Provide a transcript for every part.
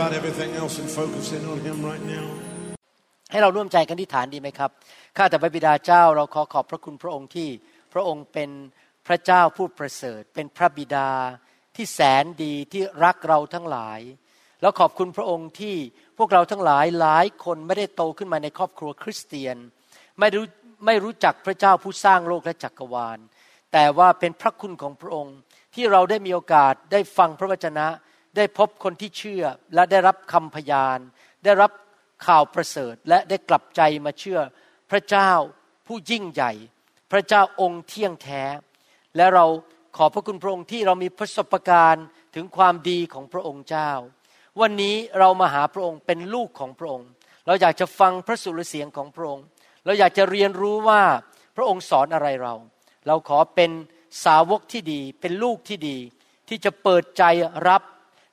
about everything else and focus in on Him right now. ให้เราร่วมใจกันที่ฐานดีไหมครับ ข้าแต่พระบิดาเจ้าเราขอขอบพระคุณพระองค์ที่พระองค์เป็นพระเจ้าผู้ประเสริฐ เป็นพระบิดาที่แสนดีที่รักเราทั้งหลาย แล้วขอบคุณพระองค์ที่พวกเราทั้งหลายหลายคนไม่ได้โตขึ้นมาในครอบครัวคริสเตียน ไม่รู้ไม่รู้จักพระเจ้าผู้สร้างโลกและจักรวาล แต่ว่าเป็นพระคุณของพระองค์ที่เราได้มีโอกาสได้ฟังพระวจนะ ได้พบคนที่เชื่อและได้รับคำพยาน ได้รับข่าวประเสริฐ และได้กลับใจมาเชื่อ พระเจ้าผู้ยิ่งใหญ่ พระเจ้าองค์เที่ยงแท้ และเราขอพระคุณพระองค์ที่เรามีประสบการณ์ถึงความดีของพระองค์เจ้า วันนี้เรามาหาพระองค์เป็นลูกของพระองค์ เราอยากจะฟังพระสุรเสียงของพระองค์ เราอยากจะเรียนรู้ว่าพระองค์สอนอะไรเรา เราขอเป็นสาวกที่ดี เป็นลูกที่ดี ที่จะเปิดใจรับ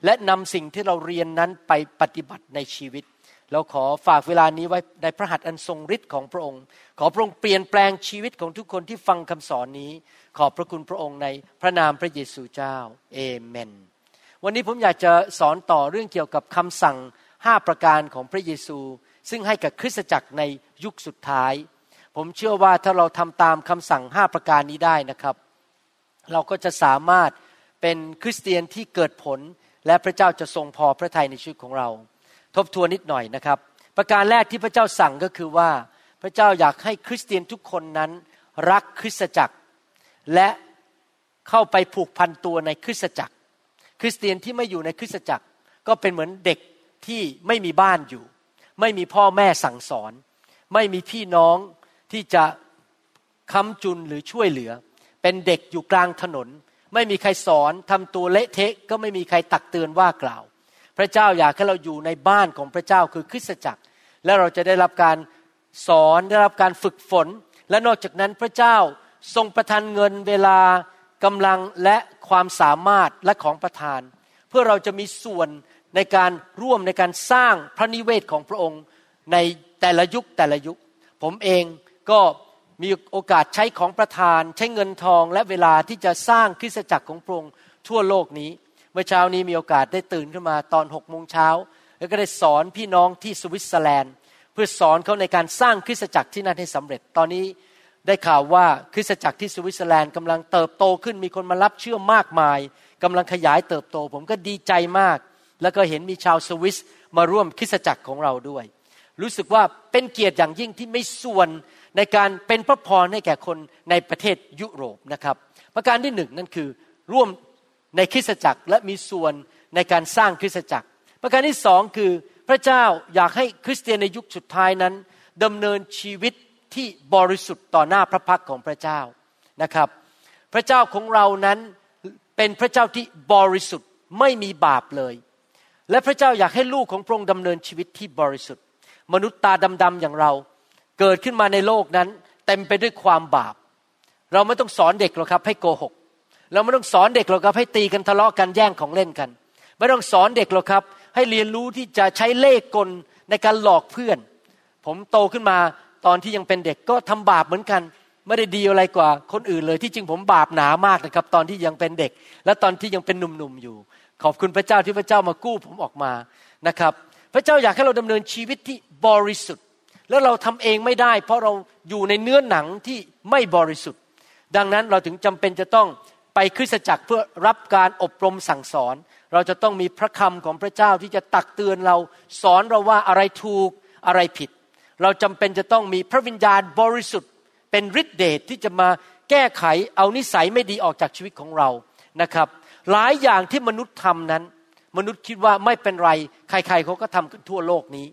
และนำสิ่งที่เราเรียนนั้นไปปฏิบัติในชีวิต เราขอฝากเวลานี้ไว้ในพระหัตถ์อันทรงฤทธิ์ของพระองค์ ขอพระองค์เปลี่ยนแปลงชีวิตของทุกคนที่ฟังคำสอนนี้ ขอบพระคุณพระองค์ในพระนามพระเยซูเจ้าเอเมน วันนี้ผมอยากจะสอนต่อเรื่องเกี่ยวกับคำสั่งห้าประการของพระเยซู ซึ่งให้กับคริสตจักรในยุคสุดท้าย ผมเชื่อว่าถ้าเราทำตามคำสั่งห้าประการนี้ได้นะครับ เราก็จะสามารถเป็นคริสเตียนที่เกิดผล และพระเจ้าจะทรงพอพระทัยในชีวิตของเรา ทบทวนนิดหน่อยนะครับ ประการแรกที่พระเจ้าสั่งก็คือว่า พระเจ้าอยากให้คริสเตียนทุกคนนั้นรักคริสตจักร และเข้าไปผูกพันตัวในคริสตจักร คริสเตียนที่ไม่อยู่ในคริสตจักร ก็เป็นเหมือนเด็กที่ไม่มีบ้านอยู่ ไม่มีพ่อแม่สั่งสอน ไม่มีพี่น้องที่จะค้ำจุนหรือช่วยเหลือ เป็นเด็กอยู่กลางถนน ไม่มีใครสอนทำตัวเละเทะก็ไม่มีใครตักเตือนว่ากล่าว พระเจ้าอยากให้เราอยู่ในบ้านของพระเจ้าคือคริสตจักร และเราจะได้รับการสอนได้รับการฝึกฝน และนอกจากนั้นพระเจ้าทรงประทานเงินเวลากำลังและความสามารถและของประทาน เพื่อเราจะมีส่วนในการร่วมในการสร้างพระนิเวศของพระองค์ในแต่ละยุคแต่ละยุค ผมเองก็ มีโอกาสใช้ของประทานใช้เงินทองและเวลาที่จะสร้างคริสตจักรของพระองค์ทั่วโลกนี้ เมื่อเช้านี้มีโอกาสได้ตื่นขึ้นมาตอนหกโมงเช้าแล้วก็ได้สอนพี่น้องที่สวิตเซอร์แลนด์ เพื่อสอนเขาในการสร้างคริสตจักรที่นั่นให้สำเร็จ ตอนนี้ได้ข่าวว่าคริสตจักรที่สวิตเซอร์แลนด์กำลังเติบโตขึ้นมีคนมารับเชื่อมากมายกำลังขยายเติบโต ผมก็ดีใจมาก แล้วก็เห็นมีชาวสวิสมาร่วมคริสตจักรของเราด้วย รู้สึกว่าเป็นเกียรติอย่างยิ่งที่มีส่วน ในการเป็นพระพรให้แก่คนในประเทศยุโรปนะครับ ประการที่หนึ่งนั่นคือร่วมในคริสตจักรและมีส่วนในการสร้างคริสตจักร ประการที่สองคือพระเจ้าอยากให้คริสเตียนในยุคสุดท้ายนั้นดำเนินชีวิตที่บริสุทธิ์ต่อหน้าพระพักของพระเจ้านะครับ พระเจ้าของเรานั้นเป็นพระเจ้าที่บริสุทธิ์ไม่มีบาปเลย และพระเจ้าอยากให้ลูกของพระองค์ดำเนินชีวิตที่บริสุทธิ์ มนุษย์ตาดำๆอย่างเรา เกิดขึ้นมาในโลกนั้น เต็มไปด้วยความบาป เราไม่ต้องสอนเด็กหรอกครับ ให้โกหก เราไม่ต้องสอนเด็กหรอกครับ ให้ตีกันทะเลาะกันแย่งของเล่นกัน ไม่ต้องสอนเด็กหรอกครับ ให้เรียนรู้ที่จะใช้เล่ห์กลในการหลอกเพื่อน ผมโตขึ้นมาตอนที่ยังเป็นเด็กก็ทำบาปเหมือนกัน ไม่ได้ดีอะไรกว่าคนอื่นเลยที่จริงผมบาปหนามากนะครับ ตอนที่ยังเป็นเด็ก และตอนที่ยังเป็นหนุ่มๆอยู่ ขอบคุณพระเจ้าที่พระเจ้ามากู้ผมออกมานะครับ พระเจ้าอยากให้เราดำเนินชีวิตที่บริสุทธิ์ แล้วเราทำเองไม่ได้ เพราะเราอยู่ในเนื้อหนังที่ไม่บริสุทธิ์ ดังนั้นเราถึงจำเป็นจะต้องไปคริสตจักรเพื่อรับการอบรมสั่งสอน เราจะต้องมีพระคำของพระเจ้าที่จะตักเตือนเราสอนเราว่าอะไรถูกอะไรผิด เราจำเป็นจะต้องมีพระวิญญาณบริสุทธิ์ เป็นฤทธิเดชที่จะมาแก้ไขเอานิสัยไม่ดีออกจากชีวิตของเรานะครับ หลายอย่างที่มนุษย์ทำนั้น มนุษย์คิดว่าไม่เป็นไร ใครๆเขาก็ทำกันทั่วโลกนี้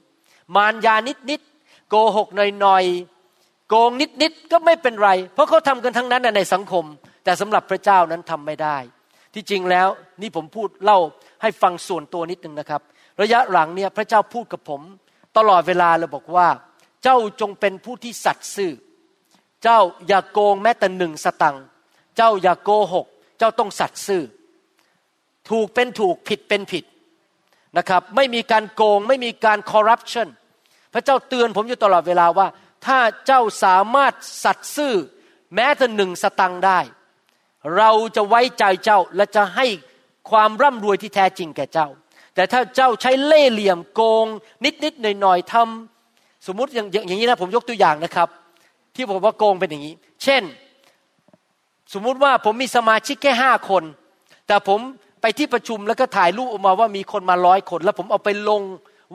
มารยานิดๆ กหกหน่อยๆโกงนิดๆก็ไม่เป็นไร เพราะเขาทำกันทั้งนั้นในสังคม แต่สำหรับพระเจ้านั้นทำไม่ได้ ที่จริงแล้วนี่ผมพูดเล่าให้ฟังส่วนตัวนิดนึงนะครับ ระยะหลังเนี่ยพระเจ้าพูดกับผม ตลอดเวลาเลยบอกว่า เจ้าจงเป็นผู้ที่สัตย์ซื่อ เจ้าอย่าโกงแม้แต่หนึ่งสตังค์เจ้าอย่าโกหก เจ้าต้องสัตย์ซื่อ ถูกเป็นถูกผิดเป็นผิดนะครับ ไม่มีการโกงไม่มีการคอร์รัปชัน พระเจ้าเตือนผมอยู่ตลอดเวลาว่า ถ้าเจ้าสามารถสัตย์ซื่อ แม้แต่หนึ่งสตังได้ เราจะไว้ใจเจ้าและจะให้ความร่ำรวยที่แท้จริงแก่เจ้า แต่ถ้าเจ้าใช้เล่ห์เหลี่ยมโกง นิดนิดหน่อยหน่อยทำสมมุติอย่างอย่างนี้นะผมยกตัวอย่างนะครับ ที่บอกว่าโกงเป็นอย่างนี้ เช่น สมมุติว่าผมมีสมาชิกแค่ห้าคน แต่ผมไปที่ประชุมแล้วก็ถ่ายรูปออกมาว่ามีคนมาร้อยคน แล้วผมเอาไปลง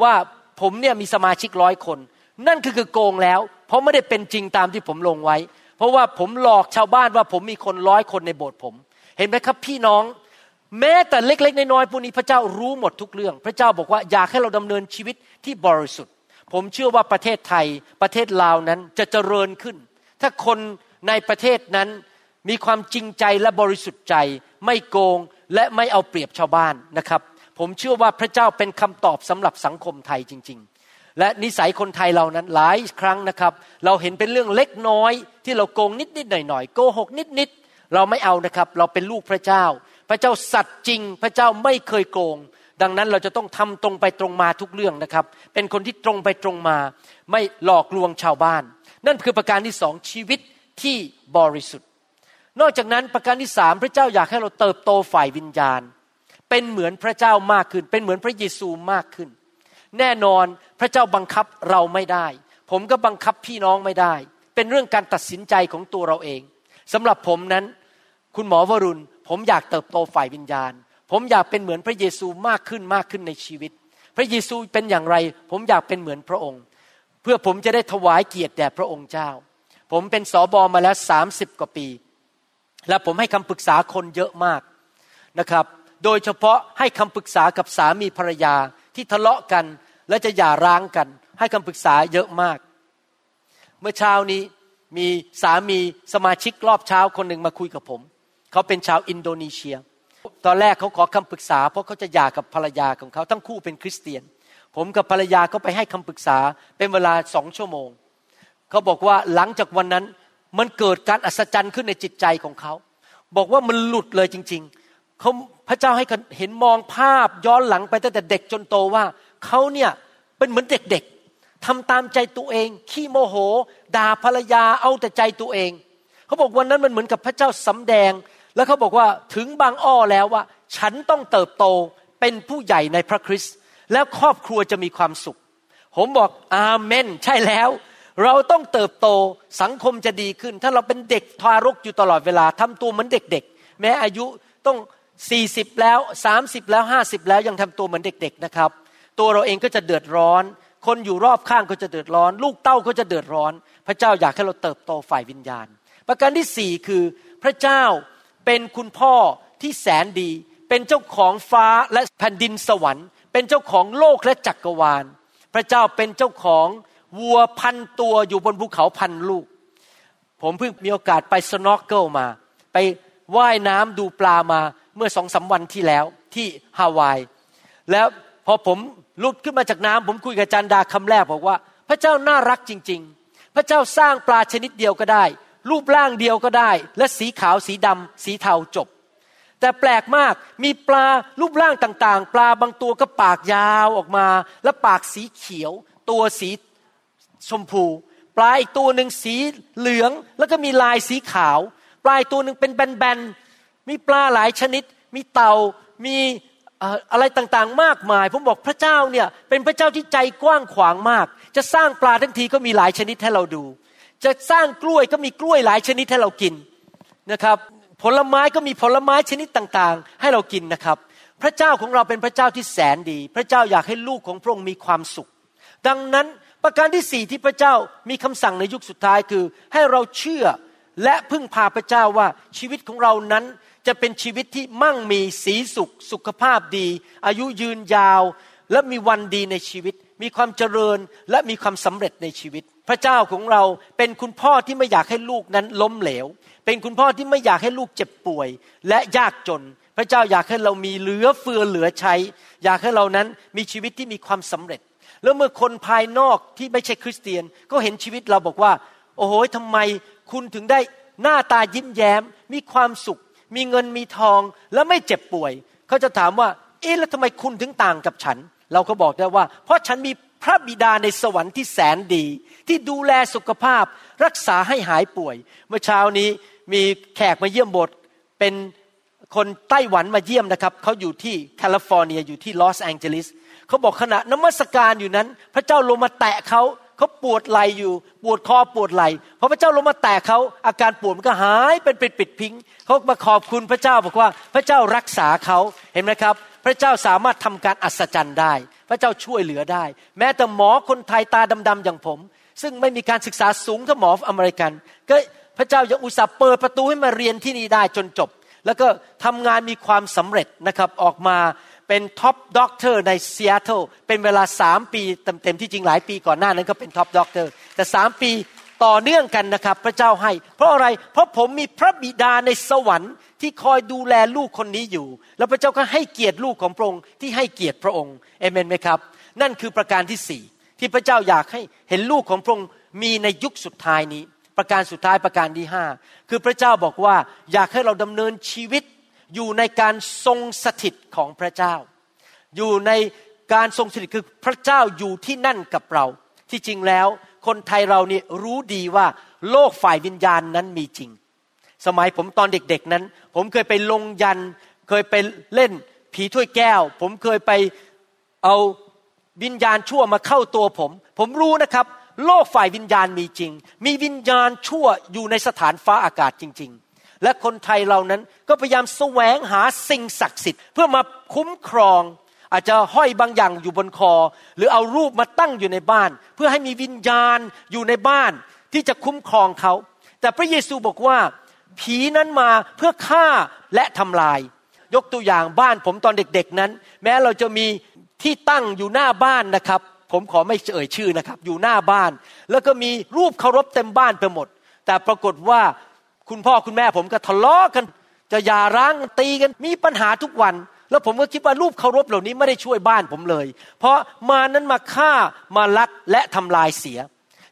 ว่า ผมเนี่ยมีสมาชิกร้อยคน นั่นคือคือโกงแล้ว เพราะไม่ได้เป็นจริงตามที่ผมลงไว้ เพราะว่าผมหลอกชาวบ้านว่าผมมีคนร้อยคนในโบสถ์ผม เห็นไหมครับพี่น้อง แม้แต่เล็กๆน้อยๆพวกนี้พระเจ้ารู้หมดทุกเรื่อง พระเจ้าบอกว่าอยากให้เราดำเนินชีวิตที่บริสุทธิ์ ผมเชื่อว่าประเทศไทยประเทศลาวนั้นจะเจริญขึ้น ถ้าคนในประเทศนั้นมีความจริงใจและบริสุทธิ์ใจ ไม่โกงและไม่เอาเปรียบชาวบ้านนะครับ ผมเชื่อว่าพระเจ้าเป็นคำตอบสำหรับสังคมไทยจริง ๆ และนิสัยคนไทยเรานั้นหลายครั้งนะครับ เราเห็นเป็นเรื่องเล็กน้อย ที่เราโกงนิดๆหน่อยๆโกหกนิดๆเราไม่เอานะครับ เราเป็นลูกพระเจ้า พระเจ้าสัตย์จริง พระเจ้าไม่เคยโกง ดังนั้นเราจะต้องทำตรงไปตรงมาทุกเรื่องนะครับ เป็นคนที่ตรงไปตรงมา ไม่หลอกลวงชาวบ้าน นั่นคือประการที่สองชีวิตที่บริสุทธิ์ นอกจากนั้นประการที่สามพระเจ้าอยากให้เราเติบโตฝ่ายวิญญาณ เป็นเหมือนพระเจ้ามากขึ้น เป็นเหมือนพระเยซูมากขึ้น แน่นอนพระเจ้าบังคับเราไม่ได้ ผมก็บังคับพี่น้องไม่ได้ เป็นเรื่องการตัดสินใจของตัวเราเองสำหรับผมนั้น คุณหมอวรุณ ผมอยากเติบโตฝ่ายวิญญาณ ผมอยากเป็นเหมือนพระเยซูมากขึ้นมากขึ้นในชีวิต พระเยซูเป็นอย่างไร ผมอยากเป็นเหมือนพระองค์ เพื่อผมจะได้ถวายเกียรติแด่พระองค์เจ้า ผมเป็นสอบอมาแล้วสามสิบกว่าปี และผมให้คำปรึกษาคนเยอะมากนะครับ โดยเฉพาะให้คำปรึกษากับสามีภรรยาที่ทะเลาะกันและจะหย่าร้างกัน ให้คำปรึกษาเยอะมาก เมื่อเช้านี้มีสามีสมาชิกรอบเช้าคนหนึ่งมาคุยกับผม เขาเป็นชาวอินโดนีเซีย ตอนแรกเขาขอคำปรึกษา เพราะเขาจะหย่ากับภรรยาของเขาทั้งคู่เป็นคริสเตียน ผมกับภรรยาก็ไปให้คำปรึกษาเป็นเวลาสองชั่วโมง เขาบอกว่าหลังจากวันนั้นมันเกิดการอัศจรรย์ขึ้นในจิตใจของเขา บอกว่ามันหลุดเลยจริง ๆ เขาพระเจ้าให้เห็นมองภาพย้อนหลังไปตั้งแต่เด็กจนโตว่าเขาเนี่ยเป็นเหมือนเด็กๆทำตามใจตัวเอง ขี้โมโห ด่าภรรยาเอาแต่ใจตัวเองเขาบอกวันนั้นมันเหมือนกับพระเจ้าสำแดง แล้วเขาบอกว่าถึงบางอ้อแล้วว่า ฉันต้องเติบโตเป็นผู้ใหญ่ในพระคริสต์แล้วครอบครัวจะมีความสุข ผมบอกอาเมน ใช่แล้ว เราต้องเติบโตสังคมจะดีขึ้น ถ้าเราเป็นเด็กทารกอยู่ตลอดเวลาทำตัวเหมือนเด็กๆ แม้อายุต้อง สี่สิบแล้วสามสิบแล้วห้าสิบแล้วยังทำตัวเหมือนเด็ก ๆนะครับ ตัวเราเองก็จะเดือดร้อน คนอยู่รอบข้างก็จะเดือดร้อน ลูกเต้าก็จะเดือดร้อน พระเจ้าอยากให้เราเติบโตฝ่ายวิญญาณ ประการที่สี่คือพระเจ้าเป็นคุณพ่อที่แสนดี เป็นเจ้าของฟ้าและแผ่นดินสวรรค์ เป็นเจ้าของโลกและจักรวาล พระเจ้าเป็นเจ้าของวัวพันตัวอยู่บนภูเขาพันลูก ผมเพิ่งมีโอกาสไปสโนว์เกิลมา ไปว่ายน้ำดูปลามา เมื่อสองสาวันที่แล้วที่ฮาวาย แล้วพอผมลุดขึ้นมาจากน้ำผมคุยกับจันดาคำแรกบอกว่า พระเจ้าน่ารักจริง ๆ พระเจ้าสร้างปลาชนิดเดียวก็ได้ รูปร่างเดียวก็ได้ และสีขาวสีดำสีเทาจบ แต่แปลกมากมีปลารูปร่างต่างๆ ปลาบางตัวก็ปากยาวออกมา และปากสีเขียว ตัวสีชมพู ปลาอีกตัวหนึ่งสีเหลือง แล้วก็มีลายสีขาว ปลายตัวหนึ่งเป็นแบนๆ มีปลาหลายชนิด มีเต่ามีอะไรต่างๆ มากมาย ผมบอกพระเจ้าเนี่ยเป็นพระเจ้าที่ใจกว้างขวางมาก จะสร้างปลาทั้งทีก็มีหลายชนิดให้เราดู จะสร้างกล้วยก็มีกล้วยหลายชนิดให้เรากินนะครับ ผลไม้ก็มีผลไม้ชนิดต่างๆ ให้เรากินนะครับ พระเจ้าของเราเป็นพระเจ้าที่แสนดี พระเจ้าอยากให้ลูกของพระองค์มีความสุข ดังนั้นประการที่สี่ที่พระเจ้ามีคำสั่งในยุคสุดท้ายคือ ให้เราเชื่อและพึ่งพาพระเจ้าว่าชีวิตของเรานั้น จะเป็นชีวิตที่มั่งมีสีสุข สุขภาพดี อายุยืนยาว และมีวันดีในชีวิต มีความเจริญและมีความสำเร็จในชีวิต พระเจ้าของเราเป็นคุณพ่อที่ไม่อยากให้ลูกนั้นล้มเหลว เป็นคุณพ่อที่ไม่อยากให้ลูกเจ็บป่วย และยากจน พระเจ้าอยากให้เรามีเหลือเฟือเหลือใช้ อยากให้เรานั้นมีชีวิตที่มีความสำเร็จ แล้วเมื่อคนภายนอกที่ไม่ใช่คริสเตียนก็เห็นชีวิตเราบอกว่า โอ้โหทำไมคุณถึงได้หน้าตายิ้มแย้ม มีความสุข มีเงินมีทองแล้วไม่เจ็บป่วย เขาจะถามว่า เอ๊ะแล้วทำไมคุณถึงต่างกับฉัน เราก็บอกได้ว่า เพราะฉันมีพระบิดาในสวรรค์ที่แสนดี ที่ดูแลสุขภาพ รักษาให้หายป่วย เมื่อเช้านี้มีแขกมาเยี่ยมโบสถ์เป็นคนไต้หวันมาเยี่ยมนะครับเขาอยู่ที่แคลิฟอร์เนียอยู่ที่ลอสแองเจลิสเขาบอกขณะนมัสการอยู่นั้น พระเจ้าลงมาแตะเขา เขาปวดไหล่อยู่ ปวดคอปวดไหล่พอพระเจ้าลงมาแตะเขาอาการปวดมันก็หายเป็นปลิดปลิดทิ้งเขามาขอบคุณพระเจ้าบอกว่าพระเจ้ารักษาเขาเห็นไหมครับ พระเจ้าสามารถทำการอัศจรรย์ได้ พระเจ้าช่วยเหลือได้ แม้แต่หมอคนไทยตาดำๆอย่างผม ซึ่งไม่มีการศึกษาสูงเท่าหมออเมริกัน ก็พระเจ้ายังอุตส่าห์เปิดประตูให้มาเรียนที่นี่ได้จนจบ แล้วก็ทำงานมีความสำเร็จนะครับออกมา เป็น top doctor ในซีแอตเทิลเป็นเวลาสามปีเต็มๆที่จริงหลายปีก่อนหน้านั้นก็เป็น top doctor แต่สามปีต่อเนื่องกันนะครับ พระเจ้าให้ เพราะอะไรเพราะผมมีพระบิดาในสวรรค์ที่คอยดูแลลูกคนนี้อยู่ แล้วพระเจ้าก็ให้เกียรติลูกของพระองค์ที่ให้เกียรติพระองค์เอเมนไหมครับ นั่นคือประการที่สี่ที่พระเจ้าอยากให้เห็นลูกของพระองค์มีในยุคสุดท้ายนี้ ประการสุดท้ายประการที่ห้าคือพระเจ้าบอกว่าอยากให้เราดำเนินชีวิต อยู่ในการทรงสถิตของพระเจ้า อยู่ในการทรงสถิตคือพระเจ้าอยู่ที่นั่นกับเรา ที่จริงแล้ว คนไทยเรานี่รู้ดีว่าโลกฝ่ายวิญญาณนั้นมีจริง สมัยผมตอนเด็กๆนั้น ผมเคยไปลงยัน เคยไปเล่นผีถ้วยแก้ว ผมเคยไปเอาวิญญาณชั่วมาเข้าตัวผม ผมรู้นะครับ โลกฝ่ายวิญญาณมีจริง มีวิญญาณชั่วอยู่ในสถานฟ้าอากาศจริง ๆ และคนไทยเรานั้นก็พยายามแสวงหาสิ่งศักดิ์สิทธิ์เพื่อมาคุ้มครอง อาจจะห้อยบางอย่างอยู่บนคอ หรือเอารูปมาตั้งอยู่ในบ้าน เพื่อให้มีวิญญาณอยู่ในบ้านที่จะคุ้มครองเขา แต่พระเยซูบอกว่า ผีนั้นมาเพื่อฆ่าและทำลาย ยกตัวอย่างบ้านผมตอนเด็กๆนั้น แม้เราจะมีที่ตั้งอยู่หน้าบ้านนะครับ ผมขอไม่เอ่ยชื่อนะครับ อยู่หน้าบ้าน แล้วก็มีรูปเคารพเต็มบ้านไปหมด แต่ปรากฏว่า คุณพ่อคุณแม่ผมก็ทะเลาะกัน จะหย่าร้างตีกันมีปัญหาทุกวัน แล้วผมก็คิดว่ารูปเคารพเหล่านี้ไม่ได้ช่วยบ้านผมเลย เพราะมานั้นมาฆ่ามาลักและทำลายเสีย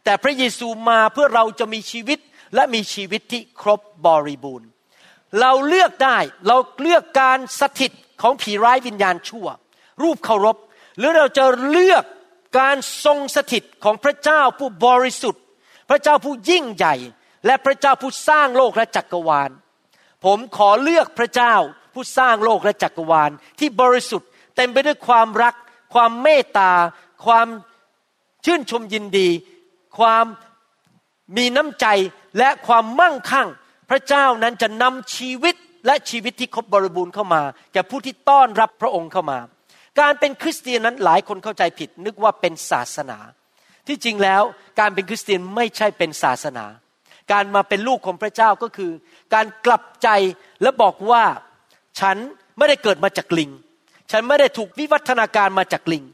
แต่พระเยซูมาเพื่อเราจะมีชีวิตและมีชีวิตที่ครบบริบูรณ์ เราเลือกได้เราเลือกการสถิตของผีร้ายวิญญาณชั่ว รูปเคารพ หรือเราจะเลือกการทรงสถิตของพระเจ้าผู้บริสุทธิ์ พระเจ้าผู้ยิ่งใหญ่ และพระเจ้าผู้สร้างโลกและจักรวาล ผมขอเลือกพระเจ้าผู้สร้างโลกและจักรวาล ที่บริสุทธิ์เต็มไปด้วยความรัก ความเมตตา ความชื่นชมยินดี ความมีน้ำใจและความมั่งคั่ง พระเจ้านั้นจะนำชีวิตและชีวิตที่ครบบริบูรณ์เข้ามาแก่ผู้ที่ต้อนรับพระองค์เข้ามา การเป็นคริสเตียนนั้นหลายคนเข้าใจผิดนึกว่าเป็นศาสนา ที่จริงแล้วการเป็นคริสเตียนไม่ใช่เป็นศาสนา การมาเป็นลูกของพระเจ้าก็คือ การกลับใจและบอกว่าฉันไม่ได้เกิดมาจากลิง ฉันไม่ได้ถูกวิวัฒนาการมาจากลิง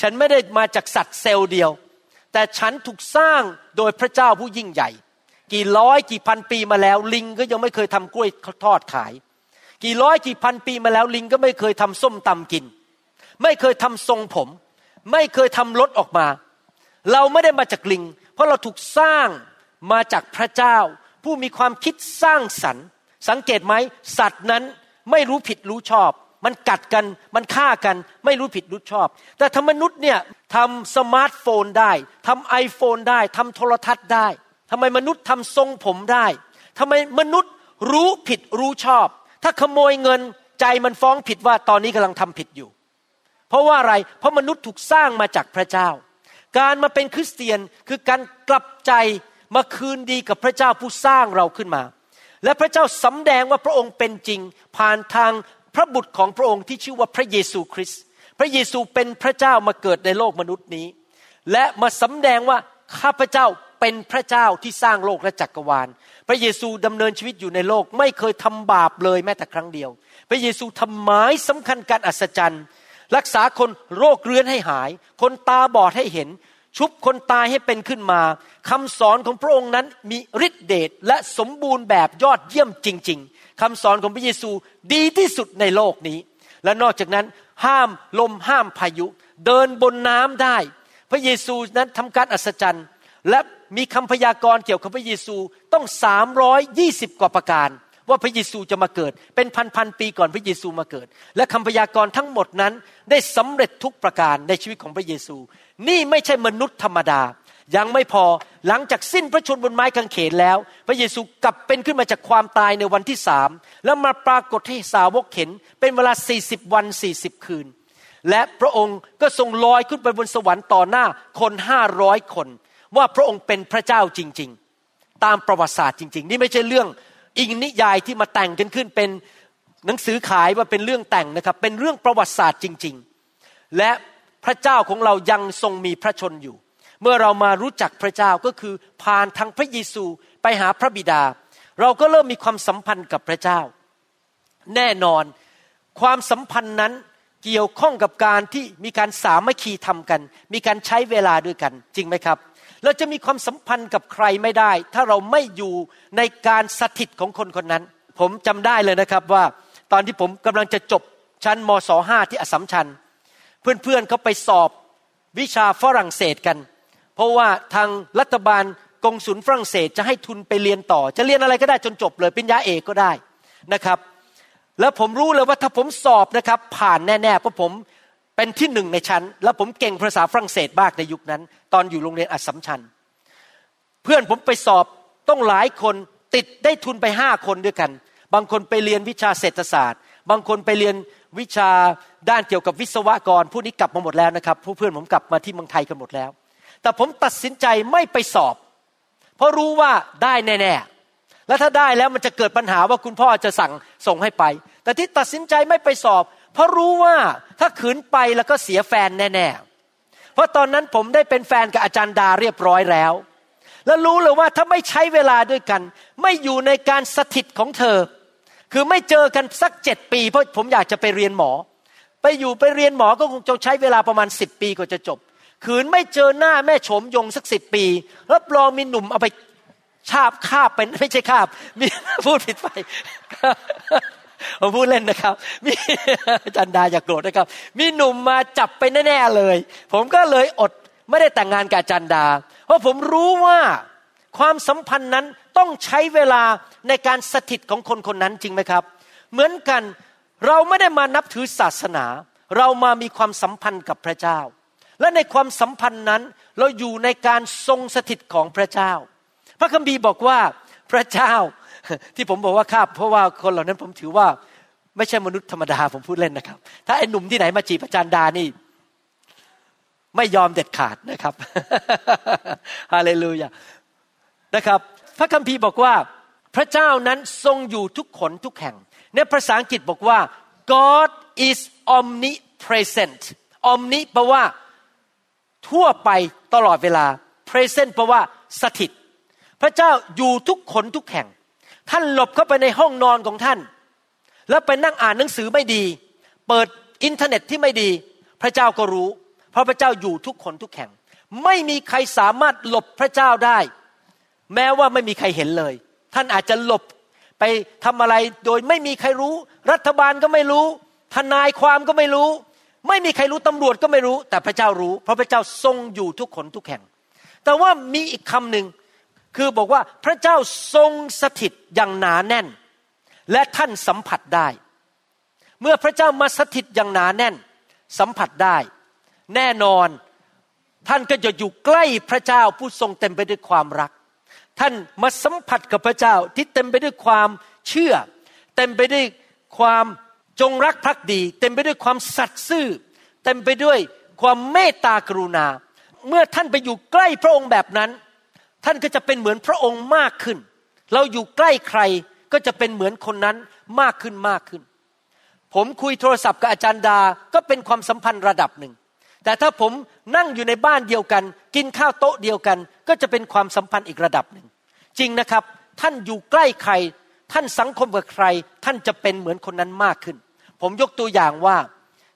ฉันไม่ได้มาจากสัตว์เซลล์เดียว แต่ฉันถูกสร้างโดยพระเจ้าผู้ยิ่งใหญ่ กี่ร้อยกี่พันปีมาแล้วลิงก็ยังไม่เคยทำกล้วยทอดขาย กี่ร้อยกี่พันปีมาแล้วลิงก็ไม่เคยทำส้มตำกิน ไม่เคยทำทรงผม ไม่เคยทำรถออกมา เราไม่ได้มาจากลิง เพราะเราถูกสร้าง มาจากพระเจ้า ผู้มีความคิดสร้างสรรค์ สังเกตไหมสัตว์นั้นไม่รู้ผิดรู้ชอบ มันกัดกันมันฆ่ากันไม่รู้ผิดรู้ชอบ แต่ธรรมนุษย์เนี่ยทำสมาร์ทโฟนได้ทำไอโฟนได้ทำโทรทัศน์ได้ทำไมมนุษย์ทำทรงผมได้ทำไมมนุษย์รู้ผิดรู้ชอบ ถ้าขโมยเงินใจมันฟ้องผิดว่าตอนนี้กำลังทำผิดอยู่ เพราะว่าอะไร เพราะมนุษย์ถูกสร้างมาจากพระเจ้า การมาเป็นคริสเตียนคือการกลับใจ มาคืนดีกับพระเจ้าผู้สร้างเราขึ้นมา และพระเจ้าสำแดงว่าพระองค์เป็นจริง ผ่านทางพระบุตรของพระองค์ที่ชื่อว่าพระเยซูคริสต์พระเยซูเป็นพระเจ้ามาเกิดในโลกมนุษย์นี้ และมาสำแดงว่าข้าพเจ้าเป็นพระเจ้าที่สร้างโลกและจักรวาล พระเยซูดำเนินชีวิตอยู่ในโลกไม่เคยทำบาปเลยแม้แต่ครั้งเดียว พระเยซูทำหมายสำคัญการอัศจรรย์ รักษาคนโรคเรื้อนให้หาย คนตาบอดให้เห็น ชุบคนตายให้เป็นขึ้นมาคำสอนของพระองค์นั้นมีฤทธิเดชและสมบูรณ์แบบยอดเยี่ยมจริง ๆคำสอนของพระเยซูดีที่สุดในโลกนี้ และนอกจากนั้นห้ามลมห้ามพายุ เดินบนน้ำได้ พระเยซูนั้นทำการอัศจรรย์ และมีคำพยากรณ์เกี่ยวกับพระเยซูต้องสามร้อยยี่สิบกว่าประการ ว่าพระเยซูจะมาเกิด เป็นพันพันปีก่อนพระเยซูมาเกิด และคำพยากรณ์ทั้งหมดนั้นได้สำเร็จทุกประการในชีวิตของพระเยซู นี่ไม่ใช่มนุษย์ธรรมดา ยังไม่พอหลังจากสิ้นพระชนบนไม้กางเขนแล้ว พระเยซูกลับเป็นขึ้นมาจากความตายในวันที่สามแล้วมาปรากฏให้สาวกเห็น เป็นเวลาสี่สิบวันสี่สิบคืน และพระองค์ก็ทรงลอยขึ้นไปบนสวรรค์ต่อหน้าคนห้าร้อยคน ว่าพระองค์เป็นพระเจ้าจริง ๆ ตามประวัติศาสตร์จริง ๆ นี่ไม่ใช่เรื่องอิงนิยายที่มาแต่งกันขึ้นเป็นหนังสือขายว่าเป็นเรื่องแต่งนะครับ เป็นเรื่องประวัติศาสตร์จริง ๆ และ พระเจ้าของเรายังทรงมีพระชนอยู่ เมื่อเรามารู้จักพระเจ้าก็คือผ่านทางพระเยซูไปหาพระบิดา เราก็เริ่มมีความสัมพันธ์กับพระเจ้า แน่นอนความสัมพันธ์นั้นเกี่ยวข้องกับการที่มีการสามัคคีทำกัน มีการใช้เวลาด้วยกัน จริงไหมครับ เราจะมีความสัมพันธ์กับใครไม่ได้ ถ้าเราไม่อยู่ในการสถิตของคนคนนั้น ผมจำได้เลยนะครับว่า ตอนที่ผมกำลังจะจบชั้นมศห้าที่อสมชัญ เพื่อนๆเขาไปสอบวิชาฝรั่งเศสกัน เพราะว่าทางรัฐบาลกงสุลฝรั่งเศสจะให้ทุนไปเรียนต่อ จะเรียนอะไรก็ได้จนจบเลยเป็นยาเอกก็ได้นะครับ แล้วผมรู้เลยว่าถ้าผมสอบนะครับ ผ่านแน่ๆเพราะผมเป็นที่หนึ่งในชั้น แล้วผมเก่งภาษาฝรั่งเศสมากในยุคนั้น ตอนอยู่โรงเรียนอัศมชัญเพื่อนผมไปสอบต้องหลายคนติดได้ทุนไปห้าคนด้วยกัน บางคนไปเรียนวิชาเศรษฐศาสตร์ บางคนไปเรียน วิชาด้านเกี่ยวกับวิศวกรผู้นี้กลับมาหมดแล้วนะครับผู้เพื่อนผมกลับมาที่เมืองไทยกันหมดแล้ว แต่ผมตัดสินใจไม่ไปสอบ เพราะรู้ว่าได้แน่ๆแล้วถ้าได้แล้วมันจะเกิดปัญหาว่าคุณพ่อจะสั่งส่งให้ไป แต่ที่ตัดสินใจไม่ไปสอบ เพราะรู้ว่าถ้าขืนไปแล้วก็เสียแฟนแน่ๆเพราะตอนนั้นผมได้เป็นแฟนกับอาจารย์ดาเรียบร้อยแล้ว แล้วรู้เลยว่าถ้าไม่ใช้เวลาด้วยกัน ไม่อยู่ในการสถิตของเธอ คือไม่เจอกันสักเจ็ดปี เพราะผมอยากจะไปเรียนหมอ ไปอยู่ไปเรียนหมอก็คงจะใช้เวลาประมาณสิบปีกว่าจะจบขืนไม่เจอหน้าแม่โฉมยงสักสิบปีรับรองมีหนุ่มเอาไปชาบคาบเป็นไม่ใช่คาบ มีพูดผิดไปผมพูดเล่นนะครับ มีจันดาอย่าโกรธนะครับ มีหนุ่มมาจับไปแน่ๆเลย ผมก็เลยอดไม่ได้แต่งงานกับจันดา เพราะผมรู้ว่าความสัมพันธ์นั้น ต้องใช้เวลาในการสถิตของคนคนนั้นจริงไหมครับ เหมือนกันเราไม่ได้มานับถือศาสนา เรามามีความสัมพันธ์กับพระเจ้า และในความสัมพันธ์นั้นเราอยู่ในการทรงสถิตของพระเจ้า พระคัมภีร์บอกว่าพระเจ้าที่ผมบอกว่าข้าเพราะว่าคนเหล่านั้นผมถือว่าไม่ใช่มนุษย์ธรรมดาผมพูดเล่นนะครับ ถ้าไอ้หนุ่มที่ไหนมาจีบอาจารย์ดานี่ ไม่ยอมเด็ดขาดนะครับฮาเลลูยานะครับ ระคัมภีร์บอกว่าพระเจ้านั้นทรงอยู่ทุกขนทุกแห่ง ในภาษาอังกฤษบอกว่า God is omnipresent omni แปลว่า ทั่วไปตลอดเวลา present แปลว่าสถิต พระเจ้าอยู่ทุกขนทุกแห่ง ท่านหลบเข้าไปในห้องนอนของท่าน แล้วไปนั่งอ่านหนังสือไม่ดี เปิดอินเทอร์เน็ตที่ไม่ดี พระเจ้าก็รู้ เพราะพระเจ้าอยู่ทุกคนทุกแห่ง ไม่มีใครสามารถหลบพระเจ้าได้ แม้ว่าไม่มีใครเห็นเลย ท่านอาจจะหลบไปทำอะไรโดยไม่มีใครรู้ รัฐบาลก็ไม่รู้ ทนายความก็ไม่รู้ ไม่มีใครรู้ตำรวจก็ไม่รู้ แต่พระเจ้ารู้ เพราะพระเจ้าทรงอยู่ทุกคนทุกแห่ง แต่ว่ามีอีกคำหนึ่งคือบอกว่าพระเจ้าทรงสถิตอย่างหนาแน่น และท่านสัมผัสได้ เมื่อพระเจ้ามาสถิตอย่างหนาแน่น สัมผัสได้ แน่นอนท่านก็จะอยู่ใกล้พระเจ้าผู้ทรงเต็มไปด้วยความรัก ท่านมาสัมผัสกับพระเจ้าที่เต็มไปด้วยความเชื่อ เต็มไปด้วยความจงรักภักดี เต็มไปด้วยความสัตย์ซื่อ เต็มไปด้วยความเมตตากรุณา เมื่อท่านไปอยู่ใกล้พระองค์แบบนั้น ท่านก็จะเป็นเหมือนพระองค์มากขึ้น เราอยู่ใกล้ใครก็จะเป็นเหมือนคนนั้นมากขึ้นมากขึ้น ผมคุยโทรศัพท์กับอาจารย์ดา ก็เป็นความสัมพันธ์ระดับหนึ่ง แต่ถ้าผมนั่งอยู่ในบ้านเดียวกัน กินข้าวโต๊ะเดียวกัน ก็จะเป็นความสัมพันธ์อีกระดับหนึ่ง จริงนะครับ ท่านอยู่ใกล้ใคร ท่านสังคมกับใคร ท่านจะเป็นเหมือนคนนั้นมากขึ้น ผมยกตัวอย่างว่า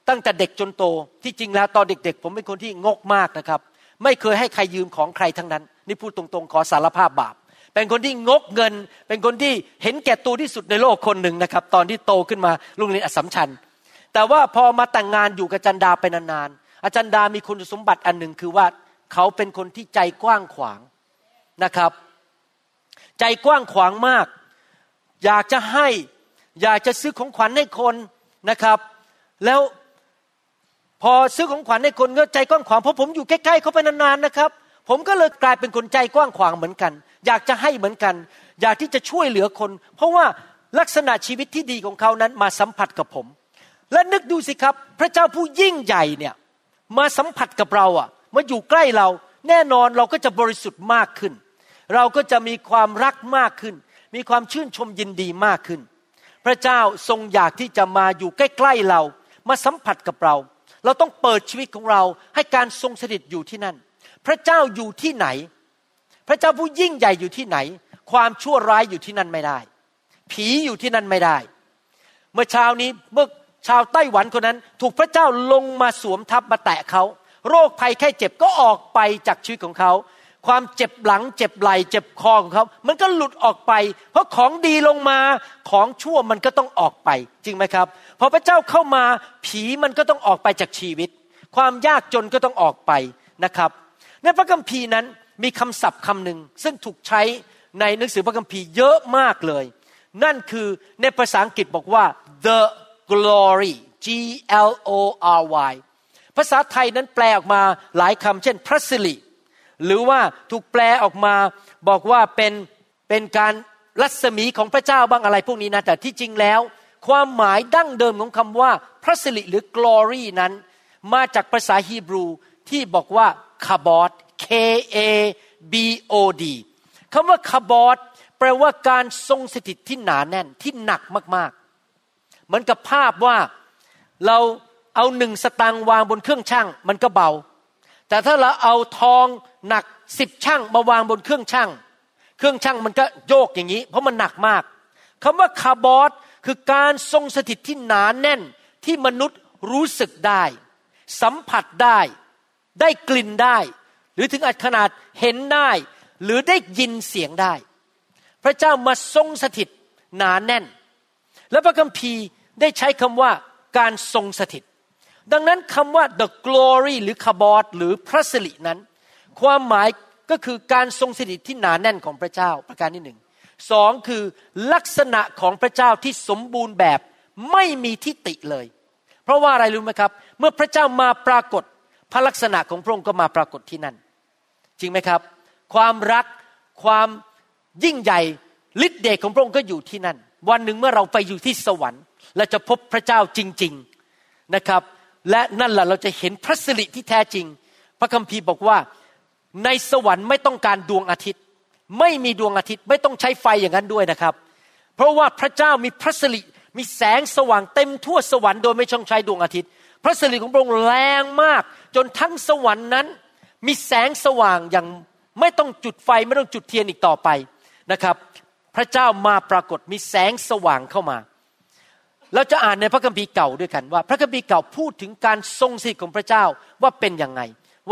ตั้งแต่เด็กจนโตที่จริงแล้วตอนเด็ก ๆ ผมเป็นคนที่งกมากนะครับ ไม่เคยให้ใครยืมของใครทั้งนั้น นี่พูดตรงๆ ขอสารภาพบาป เป็นคนที่งกเงิน เป็นคนที่เห็นแก่ตัวที่สุดในโลกคนหนึ่งนะครับ ตอนที่โตขึ้นมาลุงเรียนอสมชัญ แต่ว่าพอมาแต่งงานอยู่กับจันดาไปนานๆอาจารย์ดามีคุณสมบัติอันหนึ่งคือว่าเขาเป็นคนที่ใจกว้างขวางนะครับ ใจกว้างขวางมาก อยากจะให้อยากจะซื้อของขวัญให้คนนะครับ แล้วพอซื้อของขวัญให้คนก็ใจกว้างขวางเพราะผมอยู่ใกล้ๆเขาไปนานๆนะครับ ผมก็เลยกลายเป็นคนใจกว้างขวางเหมือนกัน อยากจะให้เหมือนกัน อยากที่จะช่วยเหลือคน เพราะว่าลักษณะชีวิตที่ดีของเขานั้นมาสัมผัสกับผม และนึกดูสิครับ พระเจ้าผู้ยิ่งใหญ่เนี่ยมาสัมผัสกับเราอะมาอยู่ใกล้เราแน่นอนเราก็จะบริสุทธิ์มากขึ้น เราก็จะมีความรักมากขึ้น มีความชื่นชมยินดีมากขึ้น พระเจ้าทรงอยากที่จะมาอยู่ใกล้ๆเรา มาสัมผัสกับเรา เราต้องเปิดชีวิตของเราให้การทรงสถิตอยู่ที่นั่น พระเจ้าอยู่ที่ไหน พระเจ้าผู้ยิ่งใหญ่อยู่ที่ไหน ความชั่วร้ายอยู่ที่นั่นไม่ได้ ผีอยู่ที่นั่นไม่ได้ เมื่อเช้านี้เมื่อชาวไต้หวันคนนั้น ถูกพระเจ้าลงมาสวมทับมาแตะเขาโรคภัยแค่เจ็บก็ออกไปจากชีวิตของเขา ความเจ็บหลัง เจ็บไหล่เจ็บคอของเขา มันก็หลุดออกไป เพราะของดีลงมาของชั่วมันก็ต้องออกไป จริงไหมครับ พอพระเจ้าเข้ามาผีมันก็ต้องออกไปจากชีวิต ความยากจนก็ต้องออกไปนะครับ ในพระคัมภีร์นั้นมีคำศัพท์คำหนึ่งซึ่งถูกใช้ในหนังสือพระคัมภีร์เยอะมากเลย นั่นคือในภาษาอังกฤษบอกว่า the glory G L O R Y ภาษาไทยนั้นแปลออกมาหลายคำเช่น พระสิริ หรือว่าถูกแปลออกมาบอกว่าเป็นเป็นการรัศมีของพระเจ้าบ้างอะไรพวกนี้นะแต่ที่จริงแล้ว ความหมายดั้งเดิมของคำว่าพระสิริหรือ glory นั้น มาจากภาษาฮีบรูที่บอกว่าคาบอด K A B O D คำว่าคาบอดแปลว่าการทรงสถิตที่หนาแน่นที่หนักมากๆ เหมือนกับภาพว่าเราเอาหนึ่งสตางค์วางบนเครื่องช่างมันก็เบา แต่ถ้าเราเอาทอง หนักสิบช่างมาวางบนเครื่องช่าง เครื่องช่างมันก็โยกอย่างนี้ เพราะมันหนักมากคำว่าคาร์บอสคือการทรงสถิตที่หนานแน่นที่มนุษย์รู้สึกได้ สัมผัสได้ ได้กลิ่นได้ หรือถึงอัขนาดเห็นได้ หรือได้ยินเสียงได้ พระเจ้ามาทรงสถิตหนานแน่น และพระคัมภีร์ได้ใช้คำว่าการทรงสถิต ดังนั้นคำว่า the glory หรือคาบอสหรือพระสิรินั้น ความหมายก็คือการทรงสถิตที่หนาแน่นของพระเจ้าประการที่หนึ่งสองคือลักษณะของพระเจ้าที่สมบูรณ์แบบไม่มีทิฏฐิเลย เพราะว่าอะไรรู้ไหมครับ เมื่อพระเจ้ามาปรากฏ พระลักษณะของพระองค์ก็มาปรากฏที่นั่น จริงไหมครับ ความรักความยิ่งใหญ่ฤทธิเดชของพระองค์ก็อยู่ที่นั่น วันหนึ่งเมื่อเราไปอยู่ที่สวรรค์และจะพบพระเจ้าจริง ๆนะครับ และนั่นแหละเราจะเห็นพระสิริที่แท้จริง พระคัมภีร์บอกว่า ในสวรรค์ไม่ต้องการดวงอาทิตย์ ไม่มีดวงอาทิตย์ไม่ต้องใช้ไฟอย่างนั้นด้วยนะครับ เพราะว่าพระเจ้ามีพระสิริมีแสงสว่างเต็มทั่วสวรรค์โดยไม่ต้องใช้ดวงอาทิตย์ พระสิริของพระองค์แรงมาก จนทั้งสวรรค์นั้น มีแสงสว่างอย่างไม่ต้องจุดไฟไม่ต้องจุดเทียนอีกต่อไปนะครับ พระเจ้ามาปรากฏมีแสงสว่างเข้ามาเราจะอ่านในพระคัมภีร์เก่าด้วยกันว่า พระคัมภีร์เก่าพูดถึงการทรงสิทธิ์ของพระเจ้าว่าเป็นอยังไง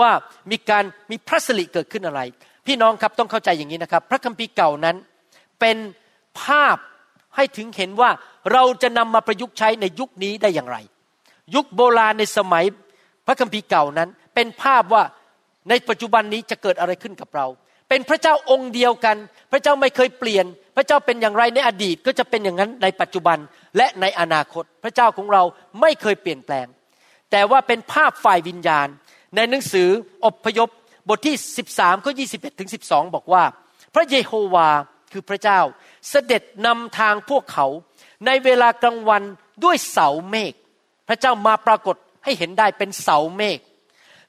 ว่ามีการมีพระสิริเกิดขึ้นอะไร พี่น้องครับต้องเข้าใจอย่างนี้นะครับ พระคัมภีร์เก่านั้นเป็นภาพให้ถึงเห็นว่าเราจะนำมาประยุกต์ใช้ในยุคนี้ได้อย่างไร ยุคโบราณในสมัยพระคัมภีร์เก่านั้น เป็นภาพว่าในปัจจุบันนี้จะเกิดอะไรขึ้นกับเรา เป็นพระเจ้าองค์เดียวกัน พระเจ้าไม่เคยเปลี่ยน พระเจ้าเป็นอย่างไรในอดีตก็จะเป็นอย่างนั้นในปัจจุบันและในอนาคต พระเจ้าของเราไม่เคยเปลี่ยนแปลง แต่ว่าเป็นภาพฝ่ายวิญญาณ ในหนังสืออพยพบทที่ 13ข้อ21ถึง12 บอกว่า พระเยโฮวาคือพระเจ้า เสด็จนำทางพวกเขาในเวลากลางวันด้วยเสาเมฆพระเจ้ามาปรากฏให้เห็นได้เป็นเสาเมฆ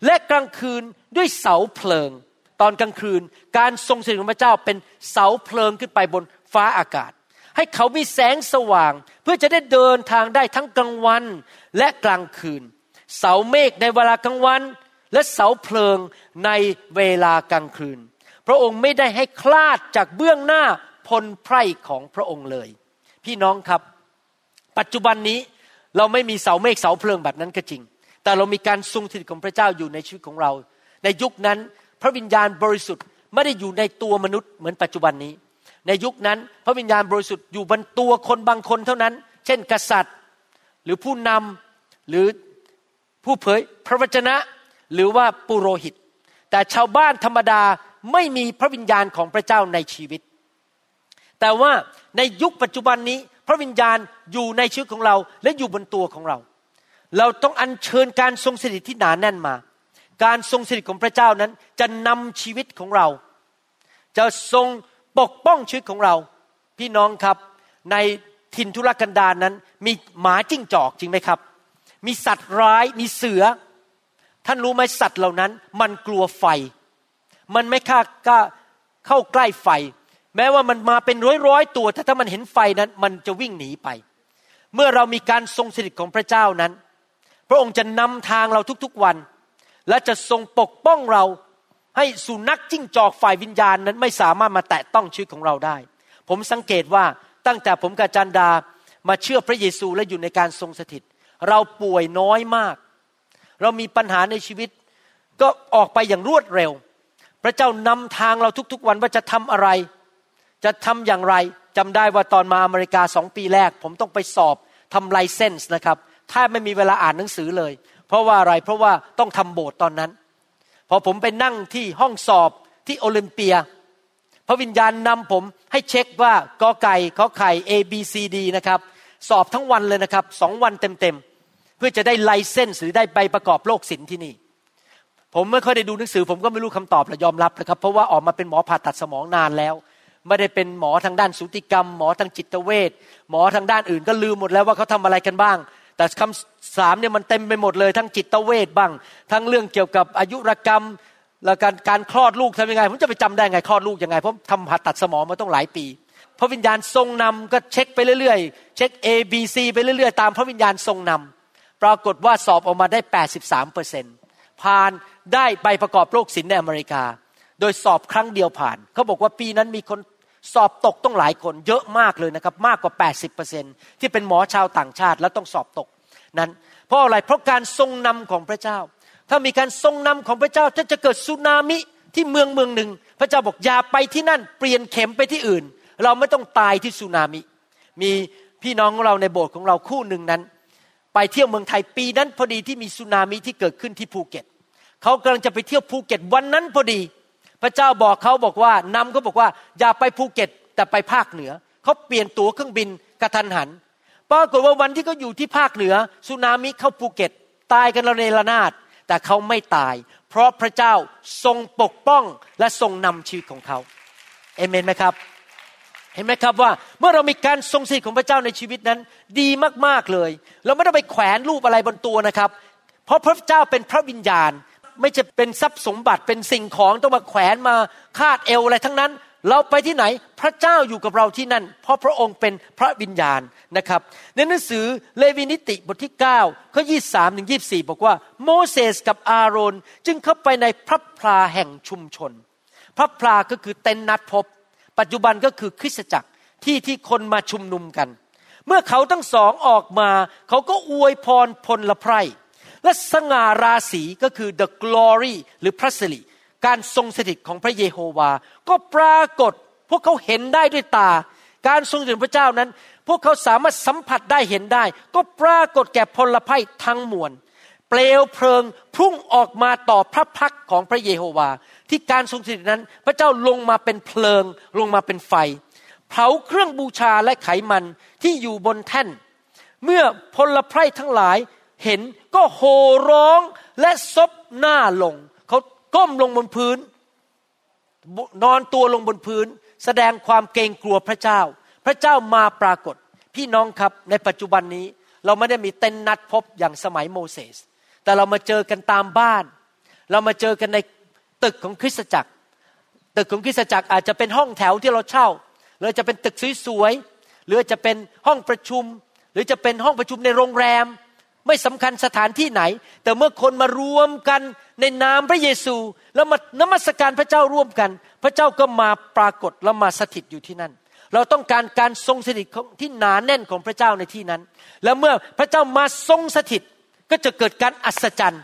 และกลางคืนด้วยเสาเพลิง ตอนกลางคืนการทรงสถิตของพระเจ้าเป็นเสาเพลิงขึ้นไปบนฟ้าอากาศ ให้เขามีแสงสว่าง เพื่อจะได้เดินทางได้ทั้งกลางวันและกลางคืน เสาเมฆในเวลากลางวัน และเสาเพลิงในเวลากลางคืน พระองค์ไม่ได้ให้คลาดจากเบื้องหน้าพลไพร่ของพระองค์เลย พี่น้องครับ ปัจจุบันนี้เราไม่มีเสาเมฆเสาเพลิงแบบนั้นก็จริง แต่เรามีการทรงสถิตของพระเจ้าอยู่ในชีวิตของเรา ในยุคนั้นพระวิญญาณบริสุทธิ์ไม่ได้อยู่ในตัวมนุษย์เหมือนปัจจุบันนี้ ในยุคนั้นพระวิญญาณบริสุทธิ์อยู่บนตัวคนบางคนเท่านั้น เช่น กษัตริย์ หรือผู้นำหรือผู้เผยพระวจนะ หรือว่าปุโรหิต แต่ชาวบ้านธรรมดาไม่มีพระวิญญาณของพระเจ้าในชีวิต แต่ว่าในยุคปัจจุบันนี้พระวิญญาณอยู่ในชีวิตของเราและอยู่บนตัวของเรา เราต้องอัญเชิญการทรงสถิตที่หนาแน่นมา การทรงสถิตของพระเจ้านั้นจะนำชีวิตของเรา จะทรงปกป้องชีวิตของเรา พี่น้องครับในถิ่นทุรกันดารนนั้น มีหมาจิ้งจอกจริงไหมครับ มีสัตว์ร้ายมีเสือ ท่านรู้ไหมสัตว์เหล่านั้น มันกลัวไฟ มันไม่ค่ากล้าเข้าใกล้ไฟ แม้ว่ามันมาเป็นร้อยร้อยตัวถ้าถ้ามันเห็นไฟนั้น มันจะวิ่งหนีไป เมื่อเรามีการทรงสถิตของพระเจ้านั้น พระองค์จะนำทางเราทุกๆวัน และจะทรงปกป้องเราให้สุนัขจิ้งจอกฝ่ายวิญญาณนั้นไม่สามารถมาแตะต้องชีวิตของเราได้ ผมสังเกตว่าตั้งแต่ผมกับจันดามาเชื่อพระเยซูและอยู่ในการทรงสถิต เราป่วยน้อยมาก เรามีปัญหาในชีวิต ก็ออกไปอย่างรวดเร็ว พระเจ้านำทางเราทุกๆวันว่าจะทำอะไร จะทำอย่างไรจำได้ว่าตอนมาอเมริกาสองปีแรก ผมต้องไปสอบทำไลเซนส์นะครับ ถ้าไม่มีเวลาอ่านหนังสือเลย เพราะว่าอะไรเพราะว่าต้องทำโบสถ์ตอนนั้น พอผมไปนั่งที่ห้องสอบที่โอลิมเปียพระวิญญาณนำผมให้เช็คว่ากอไก่ขอไข่ A B C D นะครับ สอบทั้งวันเลยนะครับสองวันเต็มๆ พื่อจะได้ไลเซนส์หรือได้ใบประกอบโรคศิลป์ที่นี่ ผมไม่ค่อยได้ดูหนังสือ ผมก็ไม่รู้คำตอบและยอมรับนะครับ เพราะว่าออกมาเป็นหมอผ่าตัดสมองนานแล้ว ไม่ได้เป็นหมอทางด้านสูติกรรม หมอทางจิตเวชหมอทางด้านอื่นก็ลืมหมดแล้วว่าเขาทำอะไรกันบ้าง แต่คำสามเนี่ยมันเต็มไปหมดเลย ทั้งจิตเวชบ้าง ทั้งเรื่องเกี่ยวกับอายุรกรรมแล้วการการคลอดลูกทำยังไง ผมจะไปจำได้ไงคลอดลูกยังไงเพราะทำผ่าตัดสมองมาต้องหลายปีพระวิญญาณทรงนำก็เช็คไปเรื่อยๆ เช็ค A B C ไปเรื่อยๆ ตามพระวิญญาณทรงนำ ปรากฏว่าสอบออกมาได้ 83เปอร์เซ็นผ่านได้ใบประกอบโรคศิลป์ในอเมริกา โดยสอบครั้งเดียวผ่าน เขาบอกว่าปีนั้นมีคนสอบตกต้องหลายคน เยอะมากเลยนะครับ มากกว่า 80%ที่เป็นหมอชาวต่างชาติแล้วต้องสอบตกนั้น เพราะอะไรเพราะการทรงนำของพระเจ้า ถ้ามีการทรงนำของพระเจ้าจะจะเกิดสึนามิที่เมืองเมืองหนึ่ง พระเจ้าบอกอย่าไปที่นั่นเปลี่ยนเข็มไปที่อื่น เราไม่ต้องตายที่สึนามิ มีพี่น้องของเราในโบสถ์ของเราคู่หนึ่งนั้น ไปเที่ยวเมืองไทยปีนั้นพอดีที่มีสึนามิที่เกิดขึ้นที่ภูเก็ตเขากำลังจะไปเที่ยวภูเก็ตวันนั้นพอดี พระเจ้าบอกเขาบอกว่านำเขาบอกว่าอย่าไปภูเก็ตแต่ไปภาคเหนือเขาเปลี่ยนตั๋วเครื่องบินกระทันหันปรากฏว่าวันที่เขาอยู่ที่ภาคเหนือสึนามิเข้าภูเก็ต ตายกันระเนระนาดแต่เขาไม่ตาย เพราะพระเจ้าทรงปกป้องและทรงนำชีวิตของเขาเอเมนไหมครับ เห็นไหมครับว่าเมื่อเรามีการทรงสิทธิ์ของพระเจ้าในชีวิตนั้น ดีมากๆเลย เราไม่ต้องไปแขวนรูปอะไรบนตัวนะครับ เพราะพระเจ้าเป็นพระวิญญาณ ไม่จะเป็นทรัพย์สมบัติเป็นสิ่งของต้องมาแขวนมาคาดเอวอะไรทั้งนั้น เราไปที่ไหนพระเจ้าอยู่กับเราที่นั่น เพราะพระองค์เป็นพระวิญญาณนะครับ ในหนังสือเลวีนิติบทที่9ข้อ23ถึง24 บอกว่า โมเสสกับอาโรนจึงเข้าไปในพระพลาแห่งชุมชน พระพลาก็คือเต็นนัดพบ ปัจจุบันก็คือคริสตจักรที่ที่คนมาชุมนุมกัน เมื่อเขาทั้งสองออกมา เขาก็อวยพรพลละไพรและสง่าราศีก็คือ the glory หรือพระสิริการทรงสถิตของพระเยโฮวา ก็ปรากฏพวกเขาเห็นได้ด้วยตา การทรงสถิตพระเจ้านั้น พวกเขาสามารถสัมผัสได้เห็นได้ ก็ปรากฏแก่พลภัยทั้งมวล เปลวเพลิงพุ่งออกมาต่อพระพักของพระเยโฮวา ที่การทรงสถิตนั้น พระเจ้าลงมาเป็นเพลิง ลงมาเป็นไฟ เผาเครื่องบูชาและไขมันที่อยู่บนแท่น เมื่อพลไพรทั้งหลายเห็นก็โห่ร้องและซบหน้าลง เขาก้มลงบนพื้น นอนตัวลงบนพื้น แสดงความเกรงกลัวพระเจ้า พระเจ้ามาปรากฏ พี่น้องครับในปัจจุบันนี้เราไม่ได้มีเต็นนัดพบอย่างสมัยโมเสสแต่เรามาเจอกันตามบ้าน เรามาเจอกันใน ตึกของคริสตจักร ตึกของคริสตจักรอาจจะเป็นห้องแถวที่เราเช่า หรือจะเป็นตึกสวยๆหรือจะเป็นห้องประชุม หรือจะเป็นห้องประชุมในโรงแรม ไม่สำคัญสถานที่ไหน แต่เมื่อคนมารวมกันในนามพระเยซู แล้วมานมัสการพระเจ้าร่วมกัน พระเจ้าก็มาปรากฏแล้วมาสถิตอยู่ที่นั่นเราต้องการการทรงสถิตที่หนาแน่นของพระเจ้าในที่นั้น แล้วเมื่อพระเจ้ามาทรงสถิตก็จะเกิดการอัศจรรย์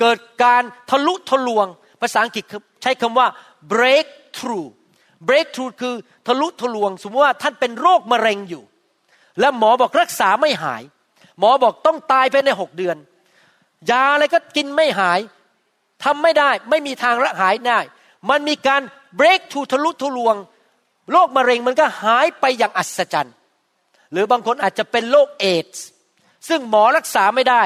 เกิดการทะลุทะลวง ภาษาอังกฤษใช้คำว่า break through break through คือทะลุทะลวง สมมติว่าท่านเป็นโรคมะเร็งอยู่ และหมอบอกรักษาไม่หาย หมอบอกต้องตายภายในหกเดือน ยาอะไรก็กินไม่หายทำไม่ได้ไม่มีทางรักหายได้ มันมีการ break through ทะลุทะลวงโรคมะเร็งมันก็หายไปอย่างอัศจรรย์ หรือบางคนอาจจะเป็นโรคเอดส์ซึ่งหมอรักษาไม่ได้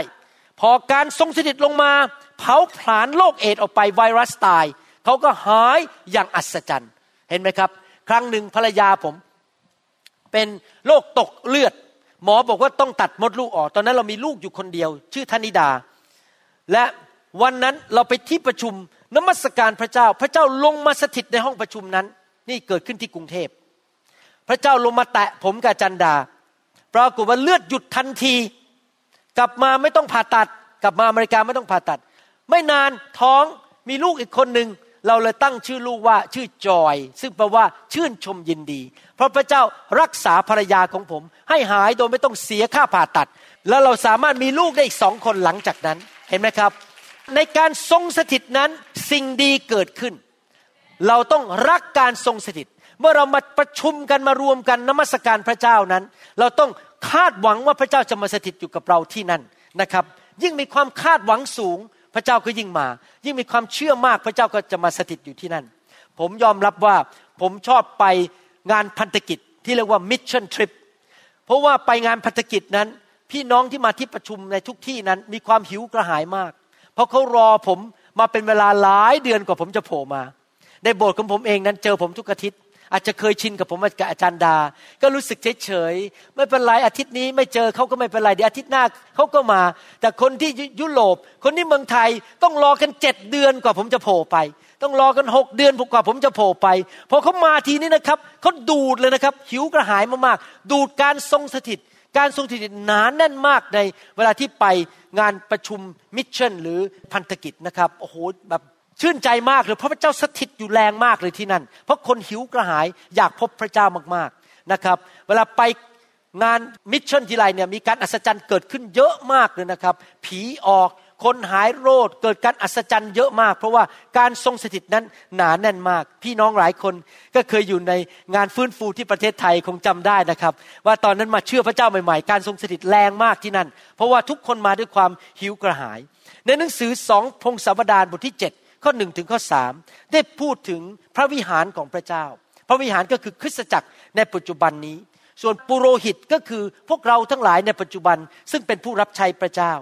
พอการทรงสถิตลงมา เผาผลาญโรคเอดออกไปไวรัสตายเขาก็หายอย่างอัศจรรย์ เห็นไหมครับ ครั้งหนึ่งภรรยาผม เป็นโรคตกเลือด หมอบอกว่าต้องตัดมดลูกออก ตอนนั้นเรามีลูกอยู่คนเดียว ชื่อธนิดา และวันนั้นเราไปที่ประชุมนมัสการพระเจ้า พระเจ้าลงมาสถิตในห้องประชุมนั้น นี่เกิดขึ้นที่กรุงเทพ พระเจ้าลงมาแตะผมกับจันดา ปรากฏว่าเลือดหยุดทันที กลับมาไม่ต้องผ่าตัด กลับมาอเมริกาไม่ต้องผ่าตัด ไม่นานท้องมีลูกอีกคนหนึ่งเราเลยตั้งชื่อลูกว่าชื่อจอย ซึ่งแปลว่าชื่นชมยินดี เพราะพระเจ้ารักษาภรรยาของผม ให้หายโดยไม่ต้องเสียค่าผ่าตัด แล้วเราสามารถมีลูกได้อีกสองคนหลังจากนั้นเห็นไหมครับ ในการทรงสถิตนั้นสิ่งดีเกิดขึ้น เราต้องรักการทรงสถิต เมื่อเรามาประชุมกันมารวมกันนมัสการพระเจ้านั้น เราต้องคาดหวังว่าพระเจ้าจะมาสถิตอยู่กับเราที่นั่นนะครับ ยิ่งมีความคาดหวังสูง พระเจ้าก็ยิ่งมา ยิ่งมีความเชื่อมากพระเจ้าก็จะมาสถิตอยู่ที่นั่น ผมยอมรับว่าผมชอบไปงานพันธกิจที่เรียกว่า mission trip เพราะว่าไปงานพันธกิจนั้น พี่น้องที่มาที่ประชุมในทุกที่นั้น มีความหิวกระหายมาก เพราะเขารอผมมาเป็นเวลาหลายเดือนกว่าผมจะโผล่มา ในโบสถ์ของผมเองนั้นเจอผมทุกอาทิตย์ อาจจะเคยชินกับผมกับอาจารย์ดา ก็รู้สึกเฉยเฉยไม่เป็นไรอาทิตย์นี้ไม่เจอเขาก็ไม่เป็นไรเดี๋ยวอาทิตย์หน้าเขาก็มา แต่คนที่ยุโรป คนที่เมืองไทยต้องรอกันเจ็ดเดือนกว่าผมจะโผล่ไป ต้องรอกันหกเดือนกว่าผมจะโผล่ไปพอเขามาทีนี้นะครับเขาดูดเลยนะครับ หิวกระหายมากๆดูดการทรงสถิต การทรงสถิตหนาแน่นมากในเวลาที่ไปงานประชุม mission หรือพันธกิจนะครับโอ้โหแบบ ชื่นใจมากเลยเพราะพระเจ้าสถิตอยู่แรงมากเลยที่นั่น เพราะคนหิวกระหายอยากพบพระเจ้ามากๆนะครับ เวลาไปงาน mission ทีไรเนี่ยมีการอัศจรรย์เกิดขึ้นเยอะมากเลยนะครับ ผีออกคนหายโรคเกิดการอัศจรรย์เยอะมาก เพราะว่าการทรงสถิตนั้นหนาแน่นมาก พี่น้องหลายคนก็เคยอยู่ในงานฟื้นฟูที่ประเทศไทยคงจำได้นะครับ ว่าตอนนั้นมาเชื่อพระเจ้าใหม่ๆ การทรงสถิตแรงมากที่นั่น เพราะว่าทุกคนมาด้วยความหิวกระหาย ในหนังสือสองพงศาวดารบทที่7 ข้อหนึ่งถึงข้อสามได้พูดถึงพระวิหารของพระเจ้า พระวิหารก็คือคริสตจักรในปัจจุบันนี้ ส่วนปุโรหิตก็คือพวกเราทั้งหลายในปัจจุบัน ซึ่งเป็นผู้รับใช้พระเจ้า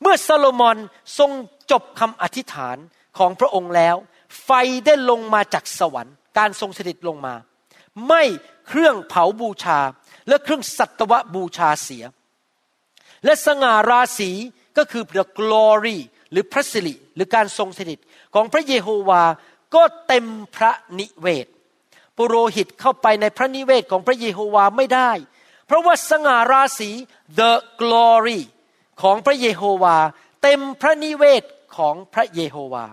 เมื่อซาโลมอนทรงจบคำอธิษฐานของพระองค์แล้ว ไฟได้ลงมาจากสวรรค์ การทรงสถิตลงมา ไม่เครื่องเผาบูชา และเครื่องสัตวบูชาเสีย และสง่าราศีก็คือ the glory หรือพระสิริหรือการทรงสถิต ของพระเยโฮวาก็เต็มพระนิเวศ ปุโรหิตเข้าไปในพระนิเวศของพระเยโฮวาไม่ได้ เพราะว่าสง่าราศี the glory ของพระเยโฮวา เต็มพระนิเวศของพระเยโฮวา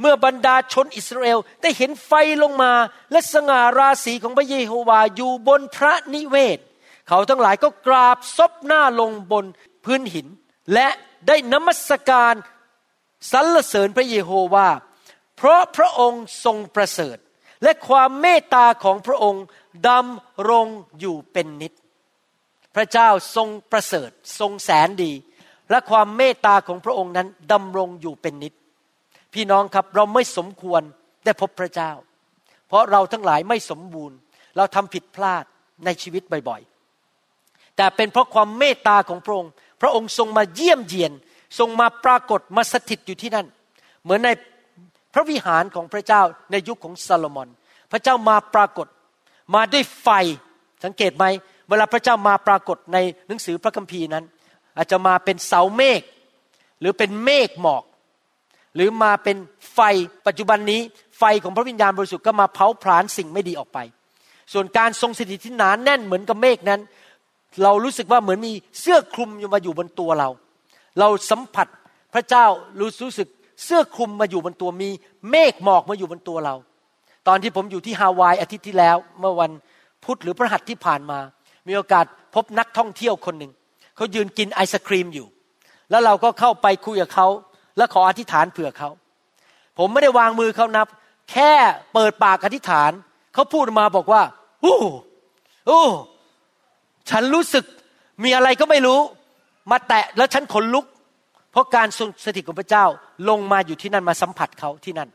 เมื่อบรรดาชนอิสราเอลได้เห็นไฟลงมา และสง่าราศีของพระเยโฮวาอยู่บนพระนิเวศ เขาทั้งหลายก็กราบซบหน้าลงบนพื้นหิน และได้นมัสการ สรรเสริญพระเยโฮวาเพราะพระองค์ทรงประเสริฐ และความเมตตาของพระองค์ดำรงอยู่เป็นนิจ พระเจ้าทรงประเสริฐทรงแสนดี และความเมตตาของพระองค์นั้นดำรงอยู่เป็นนิจ พี่น้องครับเราไม่สมควรได้พบพระเจ้า เพราะเราทั้งหลายไม่สมบูรณ์ เราทำผิดพลาดในชีวิตบ่อยๆ แต่เป็นเพราะความเมตตาของพระองค์ พระองค์ทรงมาเยี่ยมเยียน ทรงมาปรากฏมาสถิตอยู่ที่นั่น เหมือนในพระวิหารของพระเจ้าในยุคของซาโลมอน พระเจ้ามาปรากฏ มาด้วยไฟสังเกตไหมเวลาพระเจ้ามาปรากฏในหนังสือพระคัมภีร์นั้น อาจจะมาเป็นเสาเมฆหรือเป็นเมฆหมอก หรือมาเป็นไฟปัจจุบันนี้ ไฟของพระวิญญาณบริสุทธิ์ก็มาเผาผลาญสิ่งไม่ดีออกไป ส่วนการทรงสถิตที่หนานแน่นเหมือนกับเมฆนั้น เรารู้สึกว่าเหมือนมีเสื้อคลุมอยู่มาอยู่บนตัวเรา เราสัมผัสพระเจ้ารู้รู้สึกเสื้อคลุมมาอยู่บนตัวมี เมฆหมอกมาอยู่บนตัวเรา ตอนที่ผมอยู่ที่ฮาวายอาทิตย์ที่แล้ว เมื่อวันพุธหรือพระหัสที่ผ่านมา มีโอกาสพบนักท่องเที่ยวคนหนึ่งเขายืนกินไอศครีมอยู่ แล้วเราก็เข้าไปคุยกับเขาและขออธิษฐานเผื่อเขา ผมไม่ได้วางมือเขานับ แค่เปิดปากอธิษฐานเขาพูดมาบอกว่าโอ้โอ้ฉันรู้สึกมีอะไรก็ไม่รู้ มาแตะแล้วฉันขนลุก เพราะการทรงสถิตของพระเจ้าลงมาอยู่ที่นั่นมาสัมผัสเขาที่นั่น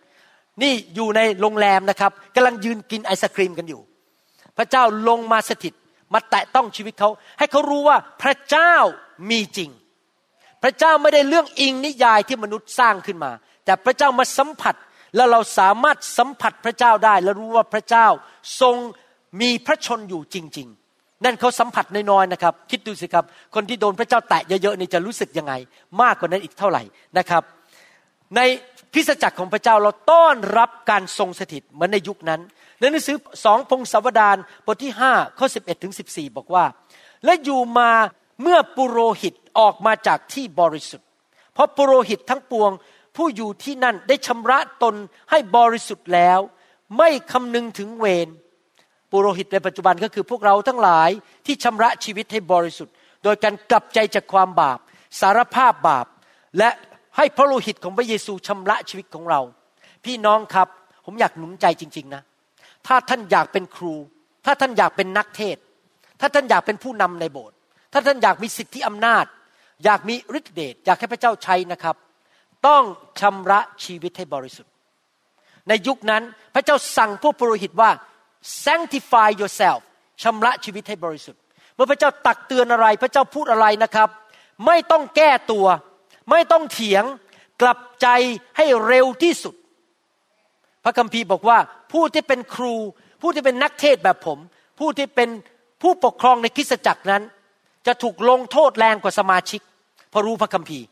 นี่อยู่ในโรงแรมนะครับกำลังยืนกินไอศครีมกันอยู่ พระเจ้าลงมาสถิตมาแตะต้องชีวิตเขา ให้เขารู้ว่าพระเจ้ามีจริง พระเจ้าไม่ได้เรื่องอิงนิยายที่มนุษย์สร้างขึ้นมา แต่พระเจ้ามาสัมผัสแล้วเราสามารถสัมผัสพระเจ้าได้ และรู้ว่าพระเจ้าทรงมีพระชนอยู่จริง ๆ นั่นเขาสัมผัสน้อยๆนะครับ คิดดูสิครับ คนที่โดนพระเจ้าแตะเยอะๆนี่จะรู้สึกยังไง มากกว่านั้นอีกเท่าไหร่นะครับ ในพิสจักรของพระเจ้าเราต้อนรับการทรงสถิตเหมือนในยุคนั้นในหนังสือสองพงศาวดารบทที่ห้าข้อสิบเอ็ดถึงสิบสี่บอกว่า และอยู่มาเมื่อปุโรหิตออกมาจากที่บริสุทธิ์ เพราะปุโรหิตทั้งปวงผู้อยู่ที่นั่นได้ชำระตนให้บริสุทธิ์แล้ว ไม่คำนึงถึงเวร ปุโรหิตในปัจจุบันก็คือพวกเราทั้งหลายที่ชำระชีวิตให้บริสุทธิ์ โดยการกลับใจจากความบาป สารภาพบาป และให้พระโลหิตของพระเยซูชำระชีวิตของเรา พี่น้องครับผมอยากหนุนใจจริง ๆนะ ถ้าท่านอยากเป็นครู ถ้าท่านอยากเป็นนักเทศ ถ้าท่านอยากเป็นผู้นำในโบสถ์ถ้าท่านอยากมีสิทธิอำนาจ อยากมีฤทธิเดชอยากให้พระเจ้าใช้นะครับ ต้องชำระชีวิตให้บริสุทธิ์ ในยุคนั้นพระเจ้าสั่งพวกปุโรหิตว่า sanctify yourself ชำระชีวิตให้บริสุทธิ์ เมื่อพระเจ้าตักเตือนอะไร พระเจ้าพูดอะไรนะครับ ไม่ต้องแก้ตัว ไม่ต้องเถียง กลับใจให้เร็วที่สุด พระคัมภีร์บอกว่า ผู้ที่เป็นครู ผู้ที่เป็นนักเทศแบบผม ผู้ที่เป็นผู้ปกครองในคริสตจักรนั้น จะถูกลงโทษแรงกว่าสมาชิกเพราะรู้พระคัมภีร์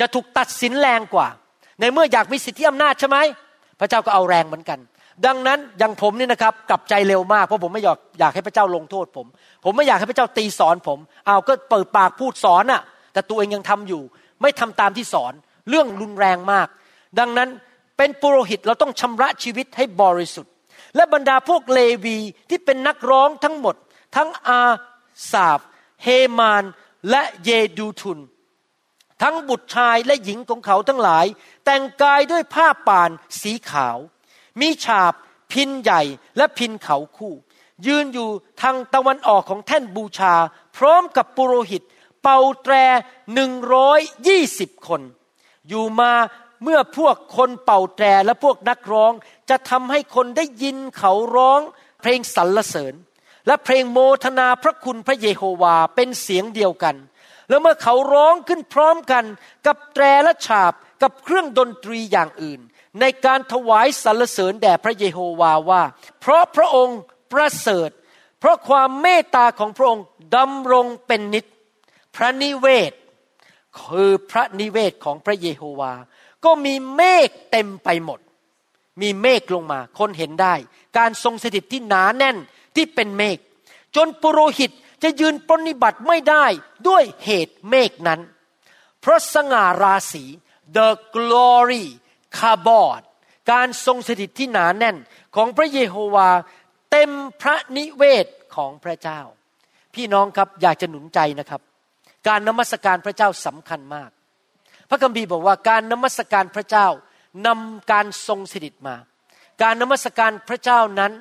จะถูกตัดสินแรงกว่า ในเมื่ออยากมีสิทธิอำนาจใช่ไหมพระเจ้าก็เอาแรงเหมือนกัน ดังนั้นอย่างผมนี่นะครับกลับใจเร็วมากเพราะผมไม่อยากอยากให้พระเจ้าลงโทษผม ผมไม่อยากให้พระเจ้าตีสอนผมเอาก็เปิดปากพูดสอนอะ่ะ แต่ตัวเองยังทำอยู่ ไม่ทำตามที่สอน เรื่องรุนแรงมาก ดังนั้นเป็นปุโรหิตเราต้องชำระชีวิตให้บริสุทธิ์ และบรรดาพวกเลวีที่เป็นนักร้องทั้งหมด ทั้งอาสาบเฮมานและเยดูทุน ทั้งบุตรชายและหญิงของเขาทั้งหลาย แต่งกายด้วยผ้าป่านสีขาว มีฉาบพินใหญ่และพินเขาคู่ ยืนอยู่ทางตะวันออกของแท่นบูชา พร้อมกับปุโรหิต เป่าแตรหนึ่งร้อยยี่สิบคน อยู่มาเมื่อพวกคนเป่าแตรและพวกนักร้องจะทำให้คนได้ยินเขาร้องเพลงสรรเสริญ และเพลงโมทนาพระคุณพระเยโฮวาเป็นเสียงเดียวกัน แล้วเมื่อเขาร้องขึ้นพร้อมกัน กับแตรและฉาบกับเครื่องดนตรีอย่างอื่น ในการถวายสรรเสริญแด่พระเยโฮวาว่า เพราะพระองค์ประเสริฐ เพราะความเมตตาของพระองค์ดำรงเป็นนิจพระนิเวศ คือพระนิเวศของพระเยโฮวา ก็มีเมฆเต็มไปหมด มีเมฆลงมา คนเห็นได้ การทรงสถิตที่หนาแน่นที่เป็นเมฆจนปุโรหิตจะยืนปฏิบัติไม่ได้ด้วยเหตุเมฆนั้น เพราะสง่าราศี the glory คาบอด การทรงสถิตที่หนาแน่นของพระเยโฮวา เต็มพระนิเวศของพระเจ้า พี่น้องครับอยากจะหนุนใจนะครับ การนมัสการพระเจ้าสำคัญมาก พระคัมภีร์บอกว่าการนมัสการพระเจ้านำการทรงสถิตมา การนมัสการพระเจ้านั้น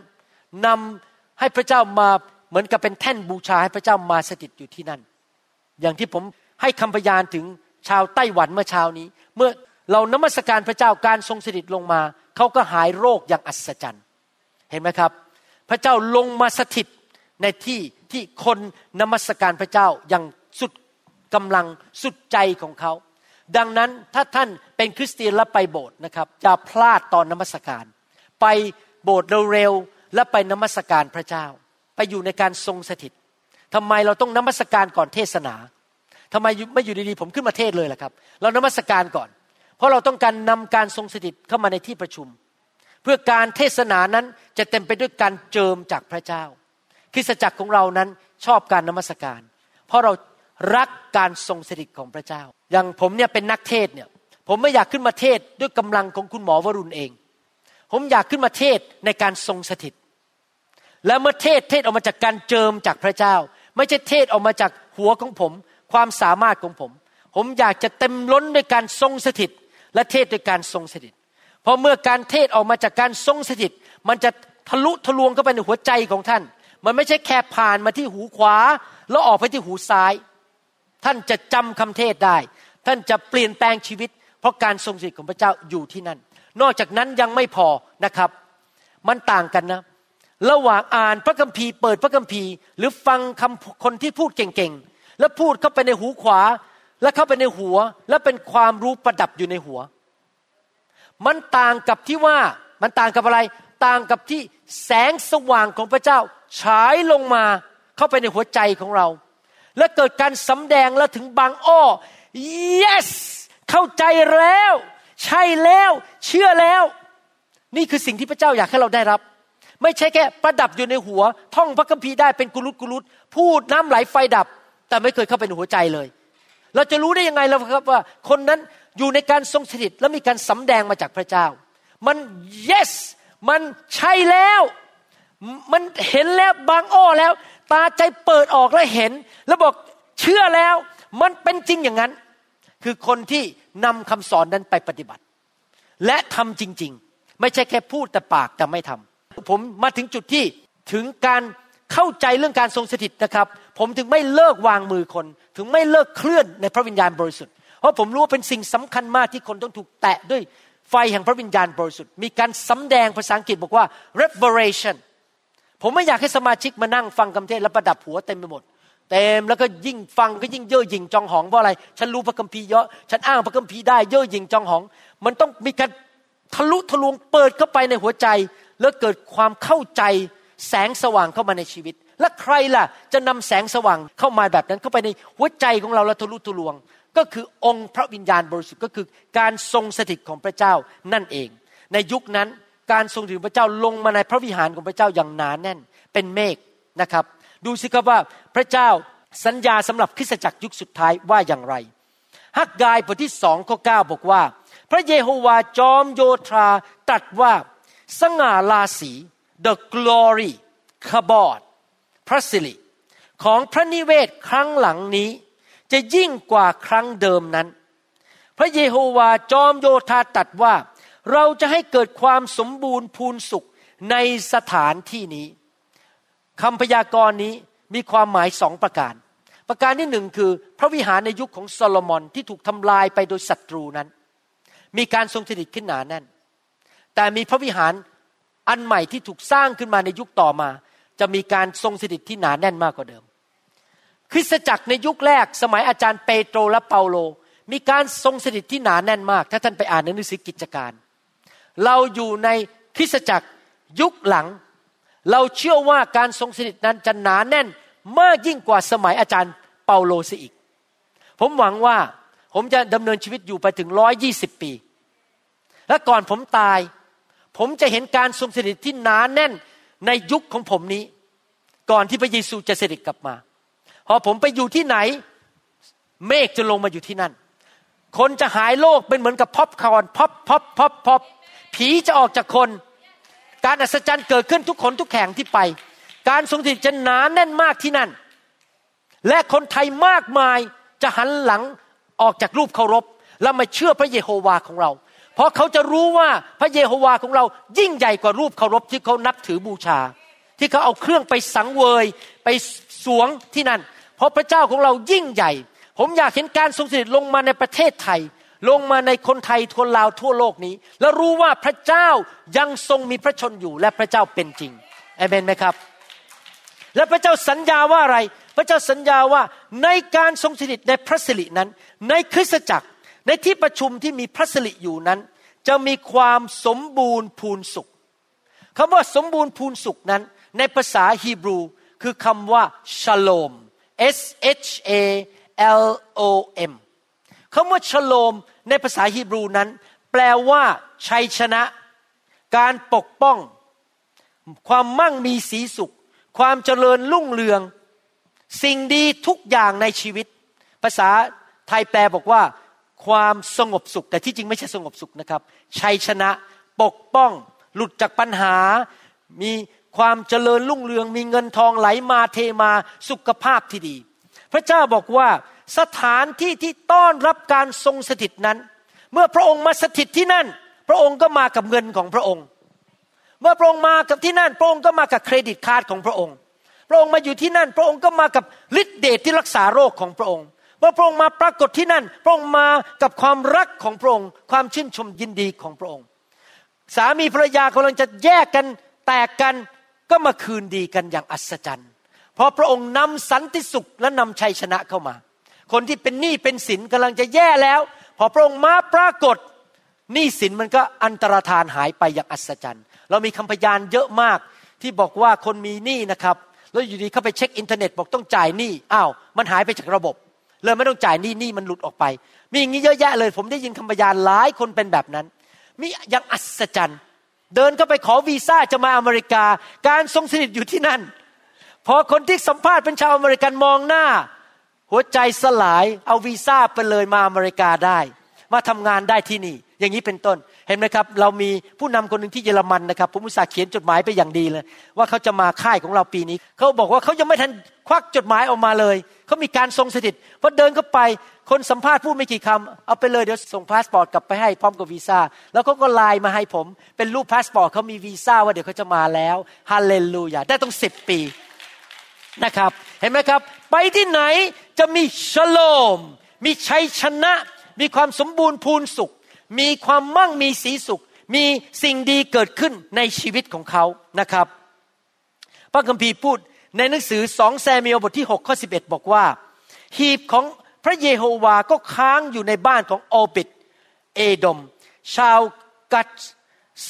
นำให้พระเจ้ามาเหมือนกับเป็นแท่นบูชาให้พระเจ้ามาสถิตอยู่ที่นั่น อย่างที่ผมให้คำพยานถึงชาวไต้หวันเมื่อเช้านี้ เมื่อ เรานมัสการพระเจ้าการทรงสถิตลงมา เขาก็หายโรคอย่างอัศจรรย์ เห็นไหมครับ พระเจ้าลงมาสถิตในที่ที่คนนมัสการพระเจ้าอย่างสุดกำลังสุดใจของเขา ดังนั้นถ้าท่านเป็นคริสเตียนและไปโบสถ์นะครับอย่าพลาดตอนนมัสการ ไปโบสถ์เร็วๆและไปนมัสการพระเจ้า ไปอยู่ในการทรงสถิตทำไมเราต้องนมัสการก่อนเทศนาทำไมไม่อยู่ดีๆผมขึ้นมาเทศเลยล่ะครับ เรานมัสการก่อน เพราะเราต้องการนำการทรงสถิตเข้ามาในที่ประชุม เพื่อการเทศนานั้นจะเต็มไปด้วยการเจิมจากพระเจ้า คริสตจักรของเรานั้นชอบการนมัสการ เพราะเรารักการทรงสถิตของพระเจ้า อย่างผมเนี่ยเป็นนักเทศเนี่ยผมไม่อยากขึ้นมาเทศด้วยกำลังของคุณหมอวรุณเอง ผมอยากขึ้นมาเทศในการทรงสถิต และเมื่อเทศเทศออกมาจากการเจิมจากพระเจ้า ไม่ใช่เทศออกมาจากหัวของผม ความสามารถของผม ผมอยากจะเต็มล้นด้วยการทรงสถิต และเทศด้วยการทรงสถิตพอเมื่อการเทศออกมาจากการทรงสถิต มันจะทะลุทะลวงเข้าไปในหัวใจของท่าน มันไม่ใช่แค่ผ่านมาที่หูขวา แล้วออกไปที่หูซ้าย ท่านจะจำคำเทศได้ ท่านจะเปลี่ยนแปลงชีวิต เพราะการทรงสถิตของพระเจ้าอยู่ที่นั่น นอกจากนั้นยังไม่พอนะครับ มันต่างกันนะระหว่างอ่านพระคัมภีร์เปิดพระคัมภีร์ หรือฟังคำคนที่พูดเก่งๆ แล้วพูดเข้าไปในหูขวา แล้วเข้าไปในหัวแล้วเป็นความรู้ประดับอยู่ในหัว มันต่างกับที่ว่ามันต่างกับอะไร ต่างกับที่แสงสว่างของพระเจ้าฉายลงมาเข้าไปในหัวใจของเรา และเกิดการสำแดงแล้วถึงบางอ้อ yes เข้าใจแล้ว ใช่แล้ว เชื่อแล้ว นี่คือสิ่งที่พระเจ้าอยากให้เราได้รับ ไม่ใช่แค่ประดับอยู่ในหัว ท่องพระคัมภีร์ได้เป็นกุลุตกุลุตพูดน้ำไหลไฟดับ แต่ไม่เคยเข้าไปในหัวใจเลย เราจะรู้ได้ยังไงล่ะครับว่าคนนั้นอยู่ในการทรงสถิตและมีการสำแดงมาจากพระเจ้า มัน yes มันใช่แล้ว มันเห็นแล้วบางอ้อแล้ว ตาใจเปิดออกแล้วเห็น แล้วบอกเชื่อแล้ว มันเป็นจริงอย่างนั้น คือคนที่นำคำสอนนั้นไปปฏิบัติ และทำจริง ๆ ไม่ใช่แค่พูดแต่ปากแต่ไม่ทำผมมาถึงจุดที่ถึงการเข้าใจเรื่องการทรงสถิตนะครับ ผมถึงไม่เลิกวางมือคน ถึงไม่เลิกเคลื่อนในพระวิญญาณบริสุทธิ์ เพราะผมรู้ว่าเป็นสิ่งสำคัญมากที่คนต้องถูกแตะด้วยไฟแห่งพระวิญญาณบริสุทธิ์ มีการสำแดงภาษาอังกฤษบอกว่า revelation ผมไม่อยากให้สมาชิกมานั่งฟังคำเทศแล้วประดับหัวเต็มไปหมดเต็มแล้วก็ยิ่งฟังก็ยิ่งเย่อหยิ่งจองหองเพราะอะไร ฉันรู้พระคัมภีร์เยอะ ฉันอ้างพระคัมภีร์ได้เย่อหยิ่งจองหอง มันต้องมีการทะลุทะลวงเปิดเข้าไปในหัวใจ แล้วเกิดความเข้าใจแสงสว่างเข้ามาในชีวิต และใครล่ะจะนำแสงสว่างเข้ามาแบบนั้น เข้าไปในหัวใจของเราแล้วทะลุทะลวง ก็คือองค์พระวิญญาณบริสุทธิ์ก็คือการทรงสถิตของพระเจ้านั่นเอง ในยุคนั้นการทรงสถิตพระเจ้าลงมาในพระวิหารของพระเจ้าอย่างหนานแน่น เป็นเมฆนะครับ ดูสิครับว่าพระเจ้าสัญญาสำหรับคริสตจักรยุคสุดท้ายว่าอย่างไรฮักกายบทที่สองข้อเก้าบอกว่า พระเยโฮวาจอมโยธาตรัสว่า สง่าราศี the glory ขบอด พระสิริของพระนิเวศครั้งหลังนี้ จะยิ่งกว่าครั้งเดิมนั้น พระเยโฮวาจอมโยธาตัดว่า เราจะให้เกิดความสมบูรณ์พูนสุขในสถานที่นี้คำพยากรณ์นี้มีความหมายสองประการ ประการที่หนึ่งคือพระวิหารในยุคของโซโลมอนที่ถูกทำลายไปโดยศัตรูนั้น มีการทรงสถิตขึ้นหนาแน่น แต่มีพระวิหารอันใหม่ที่ถูกสร้างขึ้นมาในยุคต่อมา จะมีการทรงสถิตที่หนาแน่นมากกว่าเดิม คริสตจักรในยุคแรกสมัยอาจารย์เปโตรและเปาโล มีการทรงสถิตที่หนาแน่นมาก ถ้าท่านไปอ่านในหนังสือกิจการ เราอยู่ในคริสตจักรยุคหลัง เราเชื่อว่าการทรงสถิตนั้นจะหนาแน่นมากยิ่งกว่าสมัยอาจารย์เปาโลเสียอีก ผมหวังว่าผมจะดำเนินชีวิตอยู่ไปถึงร้อยยี่สิบปี และก่อนผมตาย ผมจะเห็นการทรงสถิตที่หนาแน่น ในยุคของผมนี้ ก่อนที่พระเยซูจะเสด็จกลับมา พอผมไปอยู่ที่ไหน เมฆจะลงมาอยู่ที่นั่น คนจะหายโรคเป็นเหมือนกับ popcorn pop pop pop pop ผีจะออกจากคน การอัศจรรย์เกิดขึ้นทุกหนทุกแห่งที่ไป การทรงสถิตจะหนาแน่นมากที่นั่น และคนไทยมากมายจะหันหลังออกจากรูปเคารพแล้วมาเชื่อพระเยโฮวาของเรา เพราะเขาจะรู้ว่าพระเยโฮวาของเรายิ่งใหญ่กว่ารูปเคารพที่เขานับถือบูชา ที่เขาเอาเครื่องไปสังเวยไปสวงที่นั่น เพราะพระเจ้าของเรายิ่งใหญ่ ผมอยากเห็นการทรงสถิตลงมาในประเทศไทย ลงมาในคนไทยทั่วลาวทั่วโลกนี้ แล้วรู้ว่าพระเจ้ายังทรงมีพระชนอยู่และพระเจ้าเป็นจริงเอเมนไหมครับ และพระเจ้าสัญญาว่าอะไร พระเจ้าสัญญาว่าในการทรงสถิตในพระสิรินั้น ในคริสตจักร ในที่ประชุมที่มีพระสิริอยู่นั้น จะมีความสมบูรณ์พูนสุขคำว่าสมบูรณ์พูนสุขนั้น ในภาษาฮีบรู คือคำว่าชโลม S H A L O M คำว่าชโลมในภาษาฮีบรูนั้น แปลว่า ชัยชนะ การปกป้อง ความมั่งมีสีสุข ความเจริญรุ่งเรือง สิ่งดีทุกอย่างในชีวิต ภาษาไทยแปลบอกว่า ความสงบสุข แต่ที่จริงไม่ใช่สงบสุขนะครับ ชัยชนะปกป้อง หลุดจากปัญหา มีความเจริญรุ่งเรือง มีเงินทองไหลมาเทมาสุขภาพที่ดี พระเจ้าบอกว่าสถานที่ที่ต้อนรับการทรงสถิตนั้น เมื่อพระองค์มาสถิตที่นั่น พระองค์ก็มากับเงินของพระองค์ เมื่อพระองค์มากับที่นั่น พระองค์ก็มากับเครดิตการ์ดของพระองค์ พระองค์มาอยู่ที่นั่น พระองค์ก็มากับฤทธิเดชที่รักษาโรคของพระองค์ เมื่อพระองค์มาปรากฏที่นั่น พระองค์มากับความรักของพระองค์ ความชื่นชมยินดีของพระองค์ สามีภรรยากำลังจะแยกกันแตกกันก็มาคืนดีกันอย่างอัศจรรย์ เพราะพระองค์นำสันติสุขและนำชัยชนะเข้ามา คนที่เป็นหนี้เป็นสินกำลังจะแย่แล้ว พอพระองค์มาปรากฏหนี้สินมันก็อันตรธานหายไปอย่างอัศจรรย์ เรามีคำพยานเยอะมากที่บอกว่าคนมีหนี้นะครับ แล้วอยู่ดีเข้าไปเช็คอินเทอร์เน็ตบอกต้องจ่ายหนี้อ้าวมันหายไปจากระบบ เลยไม่ต้องจ่ายหนี้หนี้มันหลุดออกไป มีอย่างนี้เยอะแยะเลย ผมได้ยินคำพยานหลายคนเป็นแบบนั้น มีอย่างอัศจรรย์ เดินเข้าไปขอวีซ่าจะมาอเมริกา การทรงสถิตอยู่ที่นั่น พอคนที่สัมภาษณ์เป็นชาวอเมริกันมองหน้า หัวใจสลายเอาวีซ่าไปเลยมาอเมริกาได้ มาทำงานได้ที่นี่ อย่างนี้เป็นต้นเห็นไหมครับ เรามีผู้นำคนหนึ่งที่เยอรมันนะครับผมอุตส่าห์เขียนจดหมายไปอย่างดีเลย ว่าเขาจะมาค่ายของเราปีนี้ เขาบอกว่าเขายังไม่ทันควักจดหมายออกมาเลย เขามีการทรงสถิตพอเดินเข้าไปคนสัมภาษณ์พูดไม่กี่คำเอาไปเลยเดี๋ยวส่งพาสปอร์ตกลับไปให้พร้อมกับวีซ่าแล้วเขาก็ไลน์มาให้ผม เป็นรูปพาสปอร์ตเขามีวีซ่าว่าเดี๋ยวเขาจะมาแล้วฮาเลลูยาได้ตั้งสิบปีนะครับเห็นไหมครับ ไปที่ไหนจะมีชาโลม มีชัยชนะ มีความสมบูรณ์พูนสุข มีความมั่งมีศรีสุข มีสิ่งดีเกิดขึ้นในชีวิตของเขานะครับ พระคัมภีร์พูด ในหนังสือสองแซมิเอลบทที่6ข้อ11 บอกว่า หีบของพระเยโฮวาก็ค้างอยู่ในบ้านของโอบิดเอดม ชาวกัด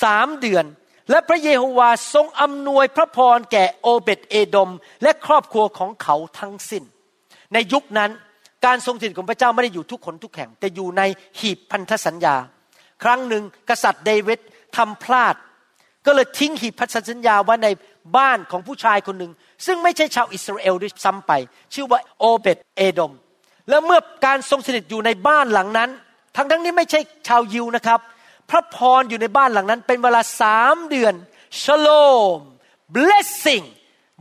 สามเดือน และพระเยโฮวาทรงอำนวยพระพรแก่โอเบตเอดม และครอบครัวของเขาทั้งสิ้น ในยุคนั้นการทรงสถิตของพระเจ้าไม่ได้อยู่ทุกคนทุกแห่ง แต่อยู่ในหีบพันธสัญญา ครั้งหนึ่งกษัตริย์เดวิดทำพลาด ก็เลยทิ้งหีบพันธสัญญาไว้ใน บ้านของผู้ชายคนหนึ่ง ซึ่งไม่ใช่ชาวอิสราเอลด้วยซ้ำไป ชื่อว่าโอเบตเอดม แล้วเมื่อการทรงสถิตอยู่ในบ้านหลังนั้น ทั้งทั้งนี้ไม่ใช่ชาวยิวนะครับ พระพรอยู่ในบ้านหลังนั้น เป็นเวลาสามเดือนชโลม blessing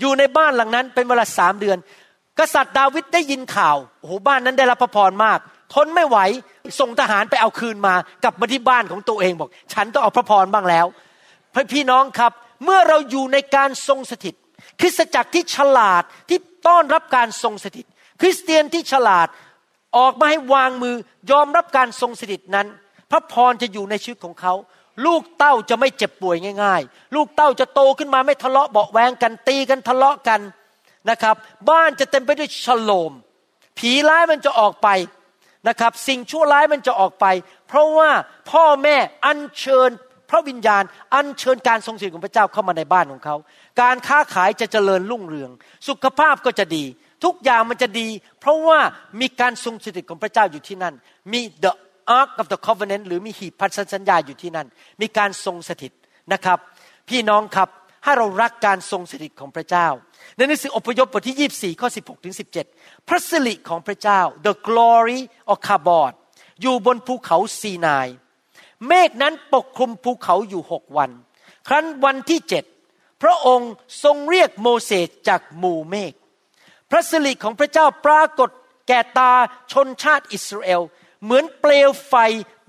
อยู่ในบ้านหลังนั้น เป็นเวลาสามเดือน กษัตริย์ดาวิดได้ยินข่าวโอ้โหบ้านนั้นได้รับพระพรมาก ทนไม่ไหวส่งทหารไปเอาคืนมากลับมาที่บ้านของตัวเองบอก ฉันต้องเอาพระพรบ้างแล้วพี่น้องครับ เมื่อเราอยู่ในการทรงสถิต คริสตจักรที่ฉลาดที่ต้อนรับการทรงสถิต คริสเตียนที่ฉลาดออกมาให้วางมือยอมรับการทรงสถิตนั้น พระพรจะอยู่ในชีวิตของเขา ลูกเต้าจะไม่เจ็บป่วยง่าย ๆ ลูกเต้าจะโตขึ้นมาไม่ทะเลาะเบาแวงกันตีกันทะเลาะกันนะครับ บ้านจะเต็มไปด้วยฉโลม ผีร้ายมันจะออกไปนะครับ สิ่งชั่วร้ายมันจะออกไป เพราะว่าพ่อแม่อัญเชิญ พระวิญญาณอัญเชิญการทรงสถิตของพระเจ้าเข้ามาในบ้านของเขา การค้าขายจะเจริญรุ่งเรือง สุขภาพก็จะดี ทุกอย่างมันจะดี เพราะว่ามีการทรงสถิตของพระเจ้าอยู่ที่นั่น มี the ark of the covenant หรือมีหีบพันธสัญญาอยู่ที่นั่น มีการทรงสถิตนะครับ พี่น้องครับถ้เรารักการทรงสถิตของพระเจ้า ในหนังสืออพยพบทที่ 24 ข้อ 16 ถึง 17 พระสิริของพระเจ้า the glory of k a b o d อยู่บนภูเขาซีนาย เมฆนั้นปกคลุมภูเขาอยู่หกวัน ครั้นวันที่เจ็ดพระองค์ทรงเรียกโมเสสจากหมู่เมฆ พระสิริของพระเจ้าปรากฏแก่ตาชนชาติอิสราเอล เหมือนเปลวไฟ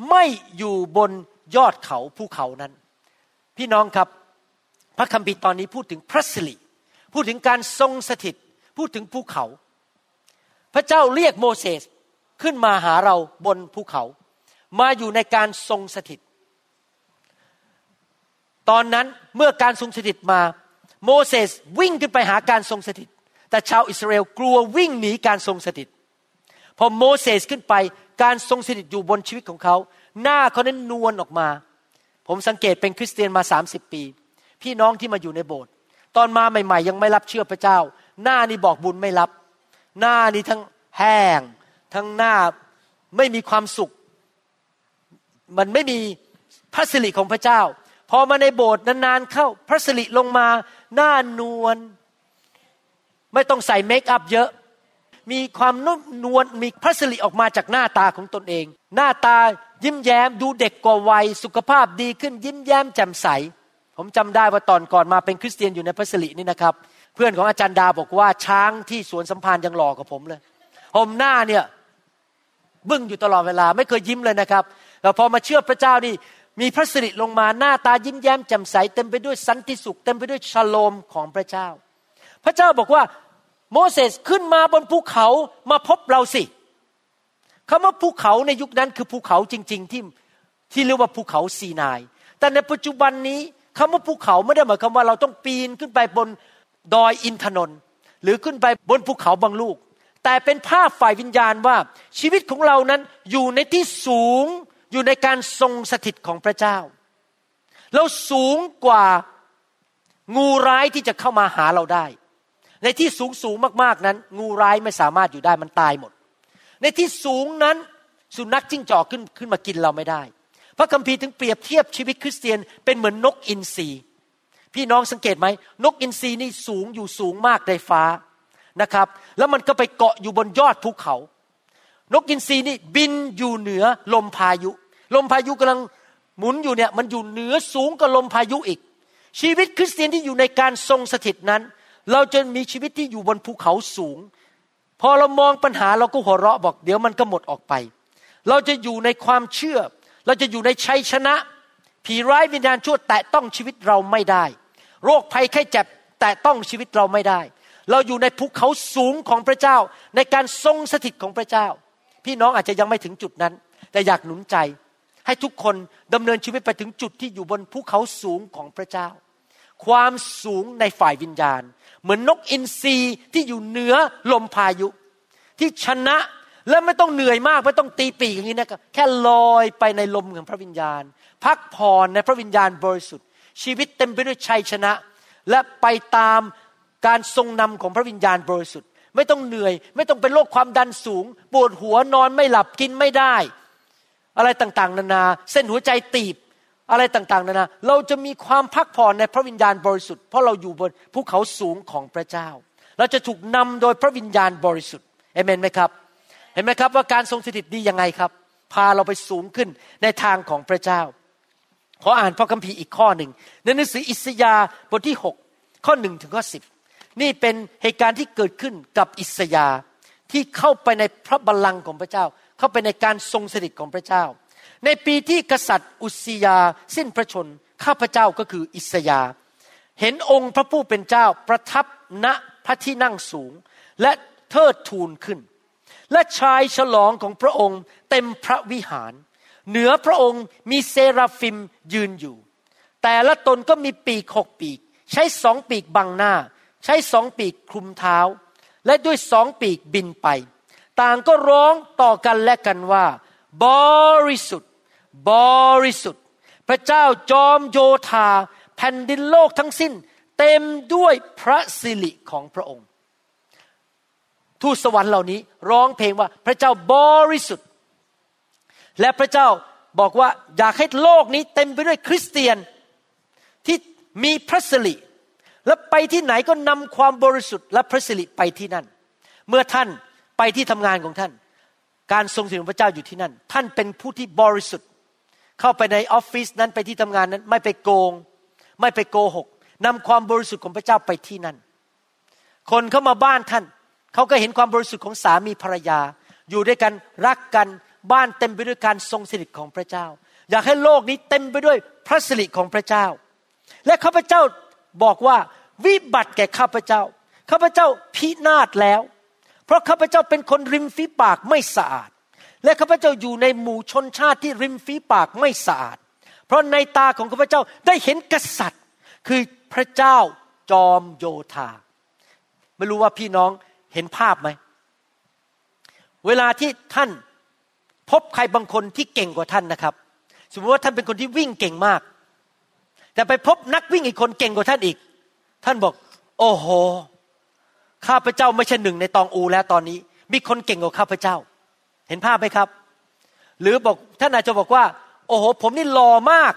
ไม่อยู่บนยอดเขาภูเขานั้น พี่น้องครับ พระคัมภีร์ตอนนี้พูดถึงพระสิริพูดถึงการทรงสถิต พูดถึงภูเขา พระเจ้าเรียกโมเสสขึ้นมาหาเราบนภูเขา มาอยู่ในการทรงสถิต ตอนนั้นเมื่อการทรงสถิตมา โมเสสวิ่งขึ้นไปหาการทรงสถิต แต่ชาวอิสราเอลกลัววิ่งหนีการทรงสถิต พอโมเสสขึ้นไปการทรงสถิตอยู่บนชีวิตของเขา หน้าเขานั้นนวลออกมา ผมสังเกตเป็นคริสเตียนมา30ปี พี่น้องที่มาอยู่ในโบสถ์ตอนมาใหม่ๆ ยังไม่รับเชื่อพระเจ้า หน้านี่บอกบุญไม่รับ หน้านี่ทั้งแห้ง ทั้งหน้าไม่มีความสุข มันไม่มีพระสิริของพระเจ้า พอมาในโบสถ์นานๆเข้าพระสิริลงมาหน้านวลไม่ต้องใส่เมคอัพเยอะ มีความนุ่มนวลมีพระสิริออกมาจากหน้าตาของตนเอง หน้าตายิ้มแย้มดูเด็กกว่าวัยสุขภาพดีขึ้นยิ้มแย้มแจ่มใส ผมจำได้ว่าตอนก่อนมาเป็นคริสเตียนอยู่ในพระสิรินี่นะครับ เพื่อนของอาจารย์ดาบอกว่าช้างที่สวนสัมพันธ์ยังหล่อกว่าผมเลยผมหน้าเนี่ยบึ้งอยู่ตลอดเวลา ไม่เคยยิ้มเลยนะครับ แต่พอมาเชื่อพระเจ้านี่มีพระสิริลงมาหน้าตายิ้มแย้มแจ่มใสเต็มไปด้วยสันติสุขเต็มไปด้วยชโลมของพระเจ้า พระเจ้าบอกว่าโมเสสขึ้นมาบนภูเขามาพบเราสิคำว่าภูเขาในยุคนั้นคือภูเขาจริง ๆ ที่ที่เรียกว่าภูเขาซีนาย แต่ในปัจจุบันนี้คำว่าภูเขาไม่ได้หมายความว่าเราต้องปีนขึ้นไปบนดอยอินทนนท์หรือขึ้นไปบนภูเขาบางลูก แต่เป็นภาพฝ่ายวิญญาณว่าชีวิตของเรานั้นอยู่ในที่สูง อยู่ในการทรงสถิตของพระเจ้า เราสูงกว่างูร้ายที่จะเข้ามาหาเราได้ ในที่สูงสูงมากๆนั้น งูร้ายไม่สามารถอยู่ได้มันตายหมด ในที่สูงนั้นสุนัขจิ้งจอกขึ้นขึ้นมากินเราไม่ได้ พระคัมภีร์ถึงเปรียบเทียบชีวิตคริสเตียนเป็นเหมือนนกอินทรีพี่น้องสังเกตไหมนกอินทรีนี่สูงอยู่สูงมากในฟ้านะครับ แล้วมันก็ไปเกาะอยู่บนยอดภูเขา นกอินทรีนี่บินอยู่เหนือลมพายุ ลมพายุกำลังหมุนอยู่เนี่ยมันอยู่เหนือสูงกว่าลมพายุอีก ชีวิตคริสเตียนที่อยู่ในการทรงสถิตนั้น เราจะมีชีวิตที่อยู่บนภูเขาสูง พอเรามองปัญหาเราก็หัวเราะบอกเดี๋ยวมันก็หมดออกไป เราจะอยู่ในความเชื่อ เราจะอยู่ในชัยชนะ ผีร้ายวิญญาณชั่วแตะต้องชีวิตเราไม่ได้ โรคภัยไข้เจ็บแตะต้องชีวิตเราไม่ได้ เราอยู่ในภูเขาสูงของพระเจ้า ในการทรงสถิตของพระเจ้า พี่น้องอาจจะยังไม่ถึงจุดนั้น แต่อยากหนุนใจ ให้ทุกคนดำเนินชีวิตไปถึงจุดที่อยู่บนภูเขาสูงของพระเจ้า ความสูงในฝ่ายวิญญาณ เหมือนนกอินทรีที่อยู่เหนือลมพายุ ที่ชนะและไม่ต้องเหนื่อยมากไม่ต้องตีปีกอย่างนี้นะครับแค่ลอยไปในลมของพระวิญญาณ พักผ่อนในพระวิญญาณบริสุทธิ์ ชีวิตเต็มไปด้วยชัยชนะ และไปตามการทรงนำของพระวิญญาณบริสุทธิ์ ไม่ต้องเหนื่อย ไม่ต้องเป็นโรคความดันสูง ปวดหัวนอนไม่หลับกินไม่ได้ อะไรต่างๆ นานา เส้นหัวใจตีบ อะไรต่างๆ นานา เราจะมีความพักผ่อนในพระวิญญาณบริสุทธิ์เพราะเราอยู่บนภูเขาสูงของพระเจ้า เราจะถูกนำโดยพระวิญญาณบริสุทธิ์เอเมนไหมครับ เห็นไหมครับว่าการทรงสถิตดียังไงครับ พาเราไปสูงขึ้นในทางของพระเจ้า ขออ่านพระคัมภีร์อีกข้อหนึ่งในหนังสืออิสยาห์บทที่ 6 ข้อหนึ่งถึงข้อสิบ นี่เป็นเหตุการณ์ที่เกิดขึ้นกับอิสยาที่เข้าไปในพระบัลลังก์ของพระเจ้า เข้าไปในการทรงสถิตของพระเจ้า ในปีที่กษัตริย์อุสยาสิ้นพระชนข้าพระเจ้าก็คืออิสยา เห็นองค์พระผู้เป็นเจ้าประทับณพระที่นั่งสูง และเทิดทูนขึ้น และชายฉลองของพระองค์เต็มพระวิหาร เหนือพระองค์มีเซราฟิมยืนอยู่ แต่ละตนก็มีปีกหกปีก ใช้สองปีกบังหน้า ใช้สองปีกคลุมเท้า และด้วยสองปีกบินไป ต่างก็ร้องต่อกันและกันว่า บริสุทธิ์ บริสุทธิ์ พระเจ้าจอมโยธา แผ่นดินโลกทั้งสิ้น เต็มด้วยพระสิริของพระองค์ ทูตสวรรค์เหล่านี้ร้องเพลงว่าพระเจ้าบริสุทธิ์ และพระเจ้าบอกว่าอยากให้โลกนี้เต็มไปด้วยคริสเตียนที่มีพระสิริ แล้วไปที่ไหนก็นำความบริสุทธิ์และพระสิริไปที่นั่น เมื่อท่านไปที่ทำงานของท่าน การทรงสิริของพระเจ้าอยู่ที่นั่น ท่านเป็นผู้ที่บริสุทธิ์ เข้าไปในออฟฟิศนั้นไปที่ทำงานนั้น ไม่ไปโกง ไม่ไปโกหกนำความบริสุทธิ์ของพระเจ้าไปที่นั่น คนเข้ามาบ้านท่าน เขาก็เห็นความบริสุทธิ์ของสามีภรรยา อยู่ด้วยกันรักกันบ้านเต็มไปด้วยการทรงสิริของพระเจ้า อยากให้โลกนี้เต็มไปด้วยพระสิริของพระเจ้า และข้าพเจ้า บอกว่าวิบัติแก่ข้าพเจ้า ข้าพเจ้าพินาศแล้ว เพราะข้าพเจ้าเป็นคนริมฝีปากไม่สะอาด และข้าพเจ้าอยู่ในหมู่ชนชาติที่ริมฝีปากไม่สะอาด เพราะในตาของข้าพเจ้าได้เห็นกษัตริย์ คือพระเจ้าจอมโยธา ไม่รู้ว่าพี่น้องเห็นภาพไหม เวลาที่ท่านพบใครบางคนที่เก่งกว่าท่านนะครับ สมมติว่าท่านเป็นคนที่วิ่งเก่งมาก แต่ไปพบนักวิ่งอีกคนเก่งกว่าท่านอีก ท่านบอก โอ้โห ข้าพเจ้าไม่ใช่หนึ่งในตองอูแล้วตอนนี้ มีคนเก่งกว่าข้าพเจ้า เห็นภาพไหมครับ หรือบอกท่านอาจจะบอกว่า โอ้โห ผมนี่หล่อมาก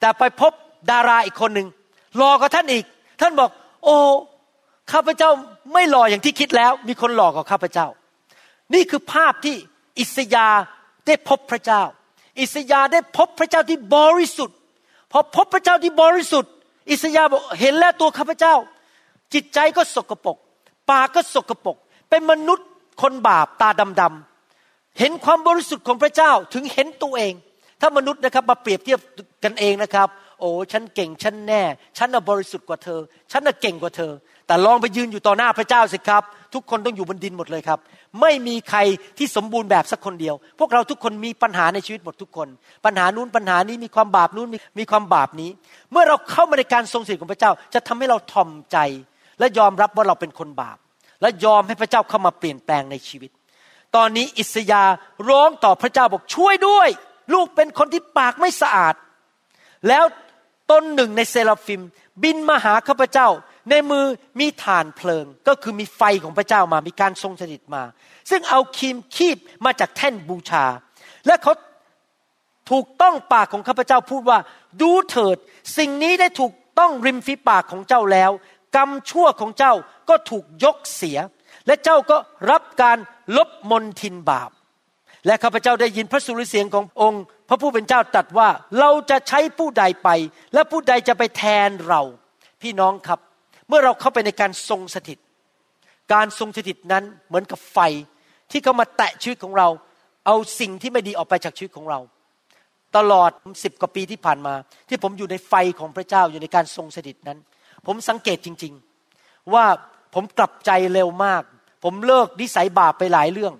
แต่ไปพบดาราอีกคนหนึ่งหล่อกว่าท่านอีก ท่านบอก โอ้ข้าพเจ้าไม่หล่ออย่างที่คิดแล้ว มีคนหล่อกว่าข้าพเจ้า นี่คือภาพที่อิสยาได้พบพระเจ้า อิสยาได้พบพระเจ้าที่บริสุทธิ์ พอพบพระเจ้าที่บริสุทธิ์ อิสยาบอกเห็นแล้วตัวข้าพเจ้า จิตใจก็สกปรกปากก็สกปรกเป็นมนุษย์คนบาปตาดำๆเห็นความบริสุทธิ์ของพระเจ้าถึงเห็นตัวเอง ถ้ามนุษย์นะครับมาเปรียบเทียบกันเองนะครับ โอ้ฉันเก่งฉันแน่ ฉันน่ะบริสุทธิ์กว่าเธอ ฉันน่ะเก่งกว่าเธอ แต่ลองไปยืนอยู่ต่อหน้าพระเจ้าสิครับ ทุกคนต้องอยู่บนดินหมดเลยครับ ไม่มีใครที่สมบูรณ์แบบสักคนเดียว พวกเราทุกคนมีปัญหาในชีวิตหมดทุกคน ปัญหานู้นปัญหานี้มีความบาปนู้นมีมีความบาปนี้ เมื่อเราเข้ามาในการทรงสิทธิ์ของพระเจ้า จะทำให้เราทอมใจ และยอมรับว่าเราเป็นคนบาป และยอมให้พระเจ้าเข้ามาเปลี่ยนแปลงในชีวิต ตอนนี้อิสยาห์ร้องต่อพระเจ้าบอกช่วยด้วย ลูกเป็นคนที่ปากไม่สะอาดแล้ว ตนหนึ่งในเซราฟิม บินมาหาข้าพเจ้า ในมือมีถ่านเพลิง ก็คือมีไฟของพระเจ้ามามีการทรงสถิตมา ซึ่งเอาคีมคีบมาจากแท่นบูชา และเขาถูกต้องปากของข้าพเจ้าพูดว่า ดูเถิด สิ่งนี้ได้ถูกต้องริมฝีปากของเจ้าแล้ว กรรมชั่วของเจ้าก็ถูกยกเสีย และเจ้าก็รับการลบมนทินบาป และข้าพเจ้าได้ยินพระสุรเสียงขององค์ พระผู้เป็นเจ้าตรัสว่าเราจะใช้ผู้ใดไป และผู้ใดจะไปแทนเรา พี่น้องครับ เมื่อเราเข้าไปในการทรงสถิต การทรงสถิตนั้นเหมือนกับไฟที่เข้ามาแตะชีวิตของเรา เอาสิ่งที่ไม่ดีออกไปจากชีวิตของเรา ตลอดสิบกว่าปีที่ผ่านมา ที่ผมอยู่ในไฟของพระเจ้าอยู่ในการทรงสถิตนั้น ผมสังเกตจริง ๆ ว่าผมกลับใจเร็วมาก ผมเลิกนิสัยบาปไปหลายเรื่อง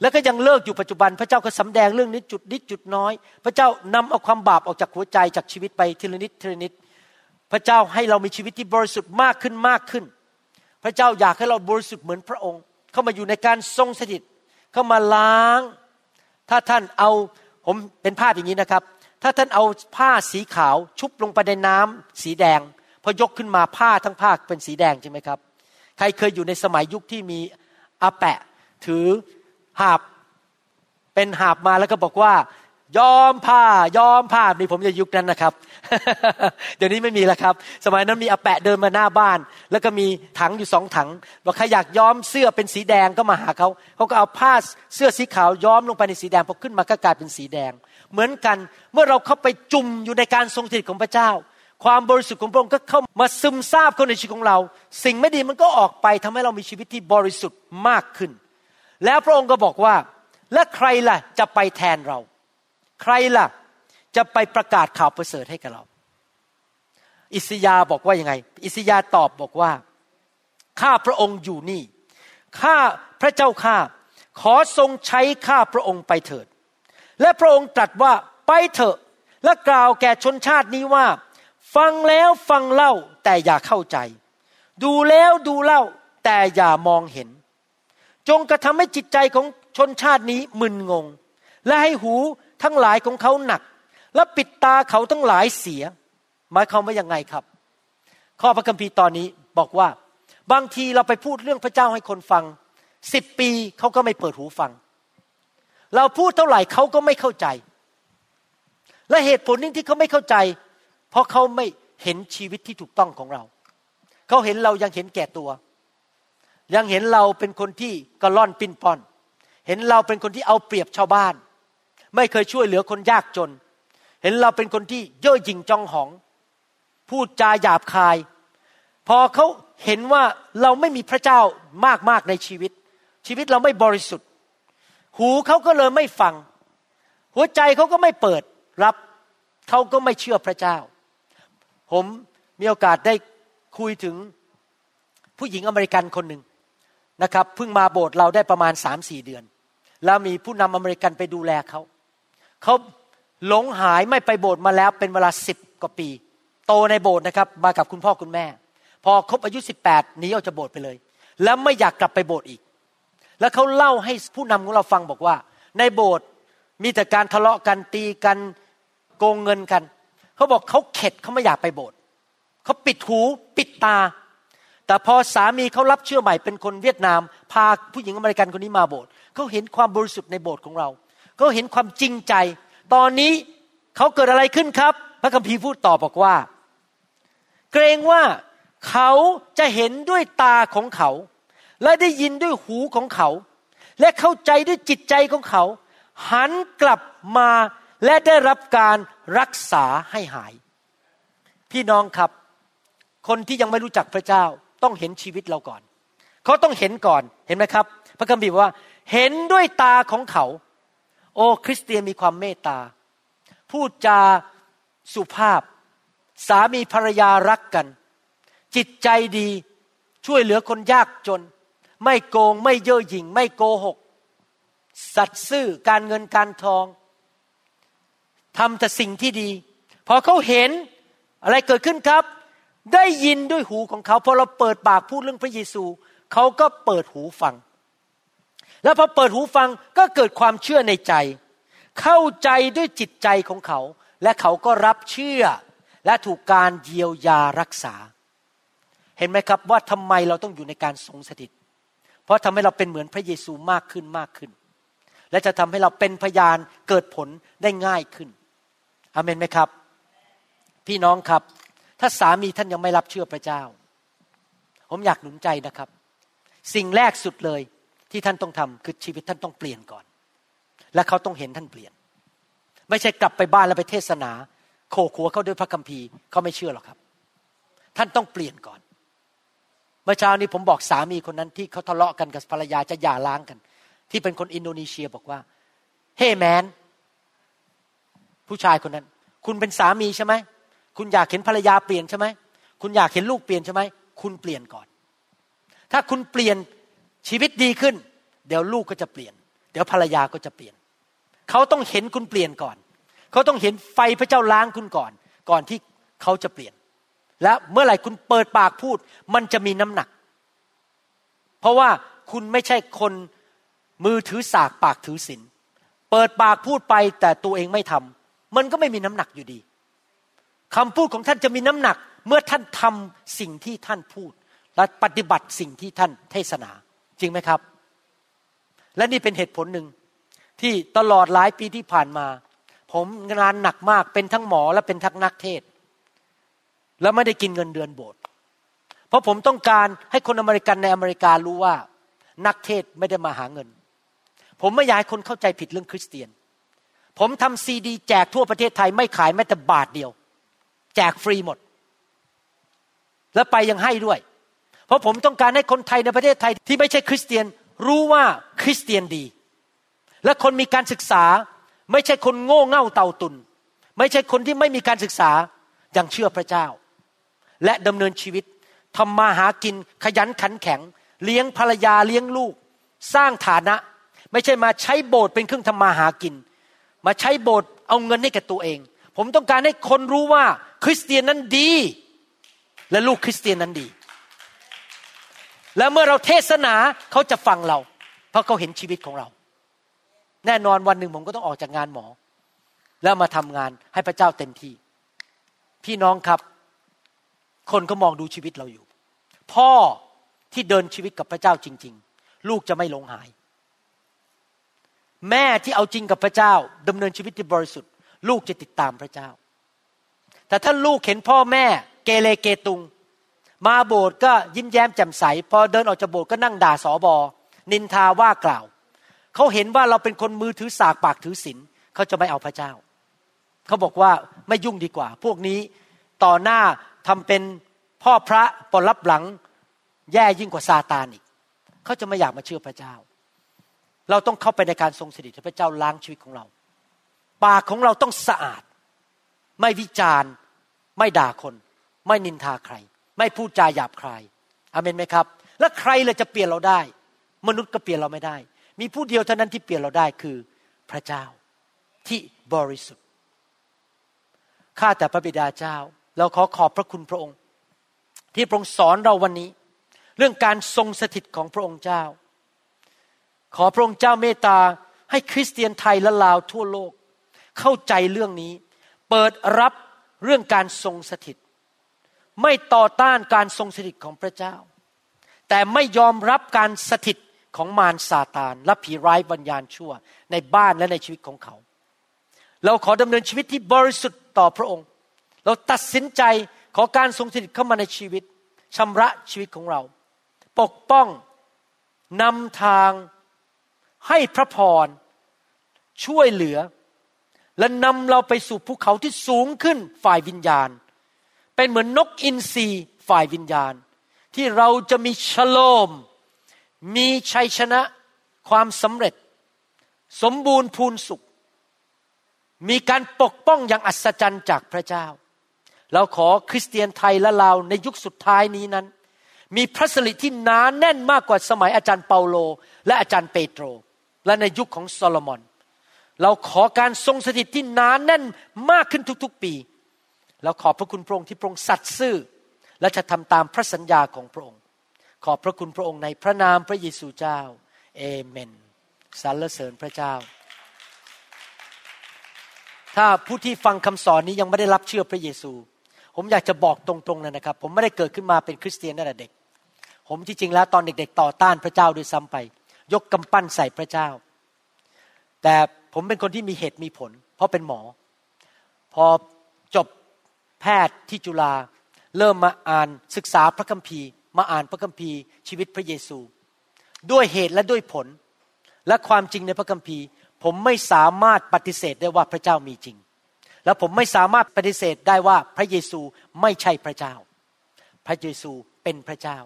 แล้วก็ยังเลิกอยู่ปัจจุบัน พระเจ้าก็สำแดงเรื่องนี้จุดนิดจุดน้อย พระเจ้านำเอาความบาปออกจากหัวใจจากชีวิตไปทีละนิดทีละนิด พระเจ้าให้เรามีชีวิตที่บริสุทธิ์มากขึ้นมากขึ้น พระเจ้าอยากให้เราบริสุทธิ์เหมือนพระองค์ เข้ามาอยู่ในการทรงสถิต เข้ามาล้าง ถ้าท่านเอาผมเป็นภาพอย่างนี้นะครับ ถ้าท่านเอาผ้าสีขาวชุบลงไปในน้ำสีแดง พอยกขึ้นมาผ้าทั้งผ้าเป็นสีแดงใช่ไหมครับ ใครเคยอยู่ในสมัยยุคที่มีอาแปะถือ หาบเป็นหาบมาแล้วก็บอกว่ายอมผ้ายอมผ้านี่ผมจะยุคนั้นนะครับ เดี๋ยวนี้ไม่มีแล้วครับ สมัยนั้นมีอาแปะเดินมาหน้าบ้าน แล้วก็มีถังอยู่สองถังบอกใครอยากย้อมเสื้อเป็นสีแดงก็มาหาเขาเขาก็เอาผ้าเสื้อสีขาวย้อมลงไปในสีแดงพอขึ้นมาก็กลายเป็นสีแดง เหมือนกันเมื่อเราเข้าไปจุ่มอยู่ในการทรงสถิตของพระเจ้า ความบริสุทธิ์ของพระองค์ก็เข้ามาซึมซาบเข้าในชีวิตของเรา สิ่งไม่ดีมันก็ออกไปทำให้เรามีชีวิตที่บริสุทธิ์มากขึ้น แล้วพระองค์ก็บอกว่า และใครล่ะจะไปแทนเรา ใครล่ะจะไปประกาศข่าวประเสริฐให้กับเรา อิสยาบอกว่ายังไง อิสยาตอบบอกว่า ข้าพระองค์อยู่นี่ ข้าพระเจ้าข้า ขอทรงใช้ข้าพระองค์ไปเถิด และพระองค์ตรัสว่าไปเถอะ และกล่าวแก่ชนชาตินี้ว่า ฟังแล้วฟังเล่าแต่อย่าเข้าใจ ดูแล้วดูเล่าแต่อย่ามองเห็น จงกระทำให้จิตใจของชนชาตินี้มึนงง และให้หูทั้งหลายของเขาหนัก และปิดตาเขาทั้งหลายเสีย หมายความว่ายังไงครับ ข้อพระคัมภีร์ตอนนี้บอกว่า บางทีเราไปพูดเรื่องพระเจ้าให้คนฟังสิบปีเขาก็ไม่เปิดหูฟัง เราพูดเท่าไหร่เขาก็ไม่เข้าใจ และเหตุผลนึงที่เขาไม่เข้าใจ เพราะเขาไม่เห็นชีวิตที่ถูกต้องของเรา เขาเห็นเรายังเห็นแก่ตัว ยังเห็นเราเป็นคนที่กระล่อนปิ้นป้อน เห็นเราเป็นคนที่เอาเปรียบชาวบ้าน ไม่เคยช่วยเหลือคนยากจน เห็นเราเป็นคนที่เย่อหยิ่งจองหอง พูดจาหยาบคาย พอเขาเห็นว่าเราไม่มีพระเจ้ามากมากในชีวิต ชีวิตเราไม่บริสุทธิ์ หูเขาก็เลยไม่ฟัง หัวใจเขาก็ไม่เปิดรับเขาก็ไม่เชื่อพระเจ้า ผมมีโอกาสได้คุยถึงผู้หญิงอเมริกันคนหนึ่ง นะครับเพิ่งมาโบสถ์เราได้ประมาณสามสี่เดือน แล้วมีผู้นำอเมริกันไปดูแลเขาเขาหลงหายไม่ไปโบสถ์มาแล้วเป็นเวลาสิบกว่าปี โตในโบสถ์นะครับมากับคุณพ่อคุณแม่ พอครบอายุสิบแปดหนีออกจากโบสถ์ไปเลย แล้วไม่อยากกลับไปโบสถ์อีก แล้วเขาเล่าให้ผู้นำของเราฟังบอกว่า ในโบสถ์มีแต่การทะเลาะกันตีกันโกงเงินกัน เขาบอกเขาเข็ดเขาไม่อยากไปโบสถ์เขาปิดหูปิดตา แต่พอสามีเขารับเชื่อใหม่เป็นคนเวียดนาม พาผู้หญิงอเมริกันคนนี้มาโบสถ์เขาเห็นความบริสุทธิ์ในโบสถ์ของเราเขาเห็นความจริงใจ ตอนนี้เขาเกิดอะไรขึ้นครับ พระคัมภีร์พูดต่อบอกว่า เกรงว่าเขาจะเห็นด้วยตาของเขา และได้ยินด้วยหูของเขา และเข้าใจด้วยจิตใจของเขา หันกลับมาและได้รับการรักษาให้หาย พี่น้องครับ คนที่ยังไม่รู้จักพระเจ้า ต้องเห็นชีวิตเราก่อน เขาต้องเห็นก่อนเห็นไหมครับ พระคัมภีร์ว่า เห็นด้วยตาของเขา โอ้ คริสเตียนมีความเมตตา พูดจาสุภาพ สามีภรรยารักกัน จิตใจดีช่วยเหลือคนยากจน ไม่โกงไม่เย่อหยิ่ง ไม่โกหก สัตย์ซื่อการเงินการทองทำแต่สิ่งที่ดี พอเขาเห็นอะไรเกิดขึ้นครับ ได้ยินด้วยหูของเขาพอเราเปิดปากพูดเรื่องพระเยซู เขาก็เปิดหูฟัง แล้วพอเปิดหูฟังก็เกิดความเชื่อในใจ เข้าใจด้วยจิตใจของเขา และเขาก็รับเชื่อ และถูกการเยียวยารักษา เห็นไหมครับว่าทำไมเราต้องอยู่ในการทรงสถิต เพราะทำให้เราเป็นเหมือนพระเยซูมากขึ้นมากขึ้น และจะทำให้เราเป็นพยานเกิดผลได้ง่ายขึ้นอเมนไหมครับ พี่น้องครับ ถ้าสามีท่านยังไม่รับเชื่อพระเจ้า ผมอยากหนุนใจนะครับ สิ่งแรกสุดเลยที่ท่านต้องทำคือชีวิตท่านต้องเปลี่ยนก่อน และเขาต้องเห็นท่านเปลี่ยน ไม่ใช่กลับไปบ้านแล้วไปเทศนา โขขัวเขาด้วยพระคัมภีร์เขาไม่เชื่อหรอกครับ ท่านต้องเปลี่ยนก่อนเมื่อเช้านี้ผมบอกสามีคนนั้นที่เขาทะเลาะกันกับภรรยาจะหย่าร้างกัน ที่เป็นคนอินโดนีเซียบอกว่าเฮ้แมนผู้ชายคนนั้น คุณเป็นสามีใช่ไหม คุณอยากเห็นภรรยาเปลี่ยนใช่ไหมคุณอยากเห็นลูกเปลี่ยนใช่ไหมคุณเปลี่ยนก่อน ถ้าคุณเปลี่ยนชีวิตดีขึ้น เดี๋ยวลูกก็จะเปลี่ยน เดี๋ยวภรรยาก็จะเปลี่ยน เขาต้องเห็นคุณเปลี่ยนก่อน เขาต้องเห็นไฟพระเจ้าล้างคุณก่อน ก่อนที่เขาจะเปลี่ยน และเมื่อไหร่คุณเปิดปากพูด มันจะมีน้ำหนัก เพราะว่าคุณไม่ใช่คนมือถือสากปากถือศีลเปิดปากพูดไปแต่ตัวเองไม่ทำมันก็ไม่มีน้ำหนักอยู่ดี คำพูดของท่านจะมีน้ำหนักเมื่อท่านทำสิ่งที่ท่านพูด และปฏิบัติสิ่งที่ท่านเทศนา จริงไหมครับ และนี่เป็นเหตุผลหนึ่งที่ตลอดหลายปีที่ผ่านมา ผมงานหนักมากเป็นทั้งหมอและเป็นทั้งนักเทศ แล้วไม่ได้กินเงินเดือนโบสถ์เพราะผมต้องการให้คนอเมริกันในอเมริการู้ว่า นักเทศไม่ได้มาหาเงิน ผมไม่อยากให้คนเข้าใจผิดเรื่องคริสเตียน ผมทำซีดีแจกทั่วประเทศไทยไม่ขายแม้แต่บาทเดียว แจกฟรีหมด แล้วไปยังให้ด้วย เพราะผมต้องการให้คนไทยในประเทศไทยที่ไม่ใช่คริสเตียน รู้ว่าคริสเตียนดี และคนมีการศึกษา ไม่ใช่คนโง่เง่าเต่าตุน ไม่ใช่คนที่ไม่มีการศึกษายังเชื่อพระเจ้า และดำเนินชีวิตทำมาหากินขยันขันแข็ง เลี้ยงภรรยาเลี้ยงลูก สร้างฐานะ ไม่ใช่มาใช้โบสถ์เป็นเครื่องทำมาหากิน มาใช้โบสถ์เอาเงินให้กับตัวเอง ผมต้องการให้คนรู้ว่า คริสเตียนนั้นดี และลูกคริสเตียนนั้นดี และเมื่อเราเทศนาเขาจะฟังเรา เพราะเขาเห็นชีวิตของเรา แน่นอนวันหนึ่งผมก็ต้องออกจากงานหมอ แล้วมาทำงานให้พระเจ้าเต็มที่ พี่น้องครับ คนก็มองดูชีวิตเราอยู่ พ่อที่เดินชีวิตกับพระเจ้าจริง ๆ ลูกจะไม่หลงหาย แม่ที่เอาจริงกับพระเจ้าดำเนินชีวิตที่บริสุทธิ์ ลูกจะติดตามพระเจ้า แต่ถ้าลูกเห็นพ่อแม่เกเรเกตุง มาโบสถ์ก็ยิ้มแย้มแจ่มใส พอเดินออกจากโบสถ์ก็นั่งด่าสอบอ นินทาว่ากล่าว เขาเห็นว่าเราเป็นคนมือถือสากปากถือศีลเขาจะไม่เอาพระเจ้า เขาบอกว่าไม่ยุ่งดีกว่า พวกนี้ต่อหน้าทำเป็นพ่อพระปรับหลังแย่ยิ่งกว่าซาตานอีก เขาจะไม่อยากมาเชื่อพระเจ้า เราต้องเข้าไปในการทรงสถิตพระเจ้าล้างชีวิตของเรา ปากของเราต้องสะอาด ไม่วิจารณ์ ไม่ด่าคน ไม่นินทาใคร ไม่พูดจาหยาบคายอเมนไหมครับ แล้วใครเลยจะเปลี่ยนเราได้ มนุษย์ก็เปลี่ยนเราไม่ได้ มีผู้เดียวเท่านั้นที่เปลี่ยนเราได้คือพระเจ้าที่บริสุทธิ์ข้าแต่พระบิดาเจ้า เราขอขอบพระคุณพระองค์ ที่พระองค์สอนเราวันนี้ เรื่องการทรงสถิตของพระองค์เจ้า ขอพระองค์เจ้าเมตตาให้คริสเตียนไทยและลาวทั่วโลก เข้าใจเรื่องนี้ เปิดรับเรื่องการทรงสถิต ไม่ต่อต้านการทรงสถิตของพระเจ้า แต่ไม่ยอมรับการสถิตของมารซาตานและผีร้ายวิญญาณชั่วในบ้านและในชีวิตของเขา เราขอดำเนินชีวิตที่บริสุทธิ์ต่อพระองค์ เราตัดสินใจขอการทรงสถิตเข้ามาในชีวิตชำระชีวิตของเรา ปกป้องนำทางให้พระพรช่วยเหลือ และนำเราไปสู่ภูเขาที่สูงขึ้นฝ่ายวิญญาณ เป็นเหมือนนกอินทรีฝ่ายวิญญาณ ที่เราจะมีชโลม มีชัยชนะความสำเร็จ สมบูรณ์พูนสุข มีการปกป้องอย่างอัศจรรย์จากพระเจ้า เราขอคริสเตียนไทยและลาวในยุคสุดท้ายนี้นั้น มีพระสิริที่หนานแน่นมากกว่าสมัยอาจารย์เปาโล และอาจารย์เปโตร และในยุคของโซโลมอน เราขอการทรงสถิตที่นานแน่นมากขึ้นทุกๆปี เราขอบพระคุณพระองค์ที่พระองค์สัตย์ซื่อ และจะทำตามพระสัญญาของพระองค์ ขอบพระคุณพระองค์ในพระนามพระเยซูเจ้า เอเมนสรรเสริญพระเจ้า ถ้าผู้ที่ฟังคำสอนนี้ยังไม่ได้รับเชื่อพระเยซู ผมอยากจะบอกตรงๆเลยนะครับ ผมไม่ได้เกิดขึ้นมาเป็นคริสเตียนตั้งแต่เด็ก ผมที่จริงแล้วตอนเด็ก ๆ ต่อต้านพระเจ้าด้วยซ้ำไป ยกกำปั้นใส่พระเจ้า แต่ ผมเป็นคนที่มีเหตุมีผล เพราะเป็นหมอ พอจบแพทย์ที่จุฬาเริ่มมาอ่านศึกษาพระคัมภีร์ มาอ่านพระคัมภีร์ ชีวิตพระเยซู ด้วยเหตุและด้วยผล และความจริงในพระคัมภีร์ ผมไม่สามารถปฏิเสธได้ว่าพระเจ้ามีจริง และผมไม่สามารถปฏิเสธได้ว่าพระเยซูไม่ใช่พระเจ้า พระเยซูเป็นพระเจ้า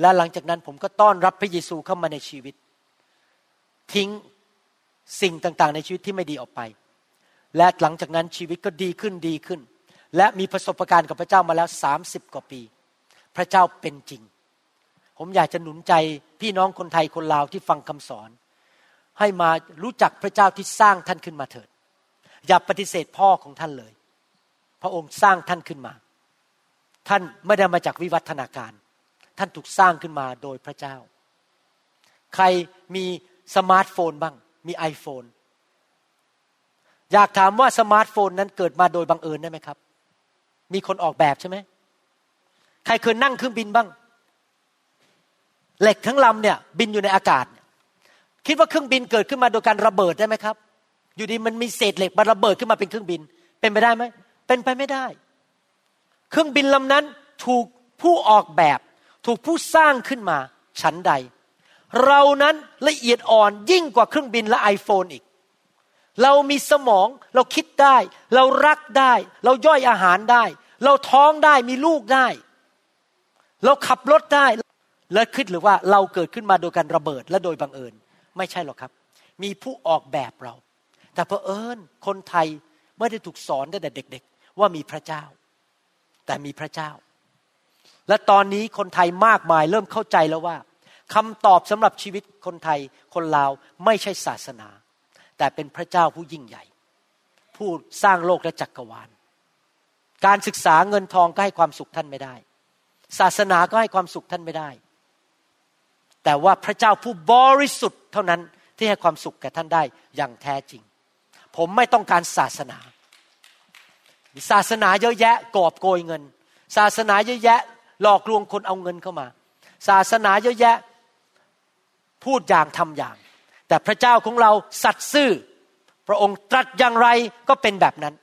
และหลังจากนั้นผมก็ต้อนรับพระเยซูเข้ามาในชีวิต ทิ้ง สิ่งต่างๆ ในชีวิตที่ไม่ดีออกไป และหลังจากนั้นชีวิตก็ดีขึ้นดีขึ้น และมีประสบการณ์กับพระเจ้ามาแล้วสามสิบกว่าปี พระเจ้าเป็นจริง ผมอยากจะหนุนใจพี่น้องคนไทยคนลาวที่ฟังคำสอน ให้มารู้จักพระเจ้าที่สร้างท่านขึ้นมาเถิด อย่าปฏิเสธพ่อของท่านเลย พระองค์สร้างท่านขึ้นมา ท่านไม่ได้มาจากวิวัฒนาการ ท่านถูกสร้างขึ้นมาโดยพระเจ้า ใครมีสมาร์ทโฟนบ้าง มี iPhone อยากถามว่าสมาร์ทโฟนนั้นเกิดมาโดยบังเอิญได้ไหมครับ มีคนออกแบบใช่ไหม ใครเคยนั่งเครื่องบินบ้าง เหล็กทั้งลำเนี่ย บินอยู่ในอากาศ คิดว่าเครื่องบินเกิดขึ้นมาโดยการระเบิดได้ไหมครับ อยู่ดีมันมีเศษเหล็กมาระเบิดขึ้นมาเป็นเครื่องบิน เป็นไปได้ไหม เป็นไปไม่ได้ เครื่องบินลำนั้นถูกผู้ออกแบบ ถูกผู้สร้างขึ้นมาฉันใด เรานั้นละเอียดอ่อนยิ่งกว่าเครื่องบินและ iPhone อีก เรามีสมองเราคิดได้ เรารักได้ เราย่อยอาหารได้ เราท้องได้มีลูกได้ เราขับรถได้ และคิดหรือว่าเราเกิดขึ้นมาโดยการระเบิดและโดยบังเอิญ ไม่ใช่หรอกครับ มีผู้ออกแบบเรา แต่เพอเอิญคนไทยไม่ได้ถูกสอนตั้งแต่เด็ก ๆ ว่ามีพระเจ้า แต่มีพระเจ้า และตอนนี้คนไทยมากมายเริ่มเข้าใจแล้วว่า คำตอบสำหรับชีวิตคนไทยคนลาวไม่ใช่ศาสนา แต่เป็นพระเจ้าผู้ยิ่งใหญ่ ผู้สร้างโลกและจักรวาล การศึกษาเงินทองก็ให้ความสุขท่านไม่ได้ ศาสนาก็ให้ความสุขท่านไม่ได้ แต่ว่าพระเจ้าผู้บริสุทธิ์เท่านั้นที่ให้ความสุขแก่ท่านได้อย่างแท้จริง ผมไม่ต้องการศาสนาศาสนาเยอะแยะกอบโกยเงิน ศาสนาเยอะแยะหลอกลวงคนเอาเงินเข้ามา ศาสนาเยอะแยะ พูดอย่างทำอย่าง แต่พระเจ้าของเราสัตย์ซื่อ พระองค์ตรัสอย่างไรก็เป็นแบบนั้น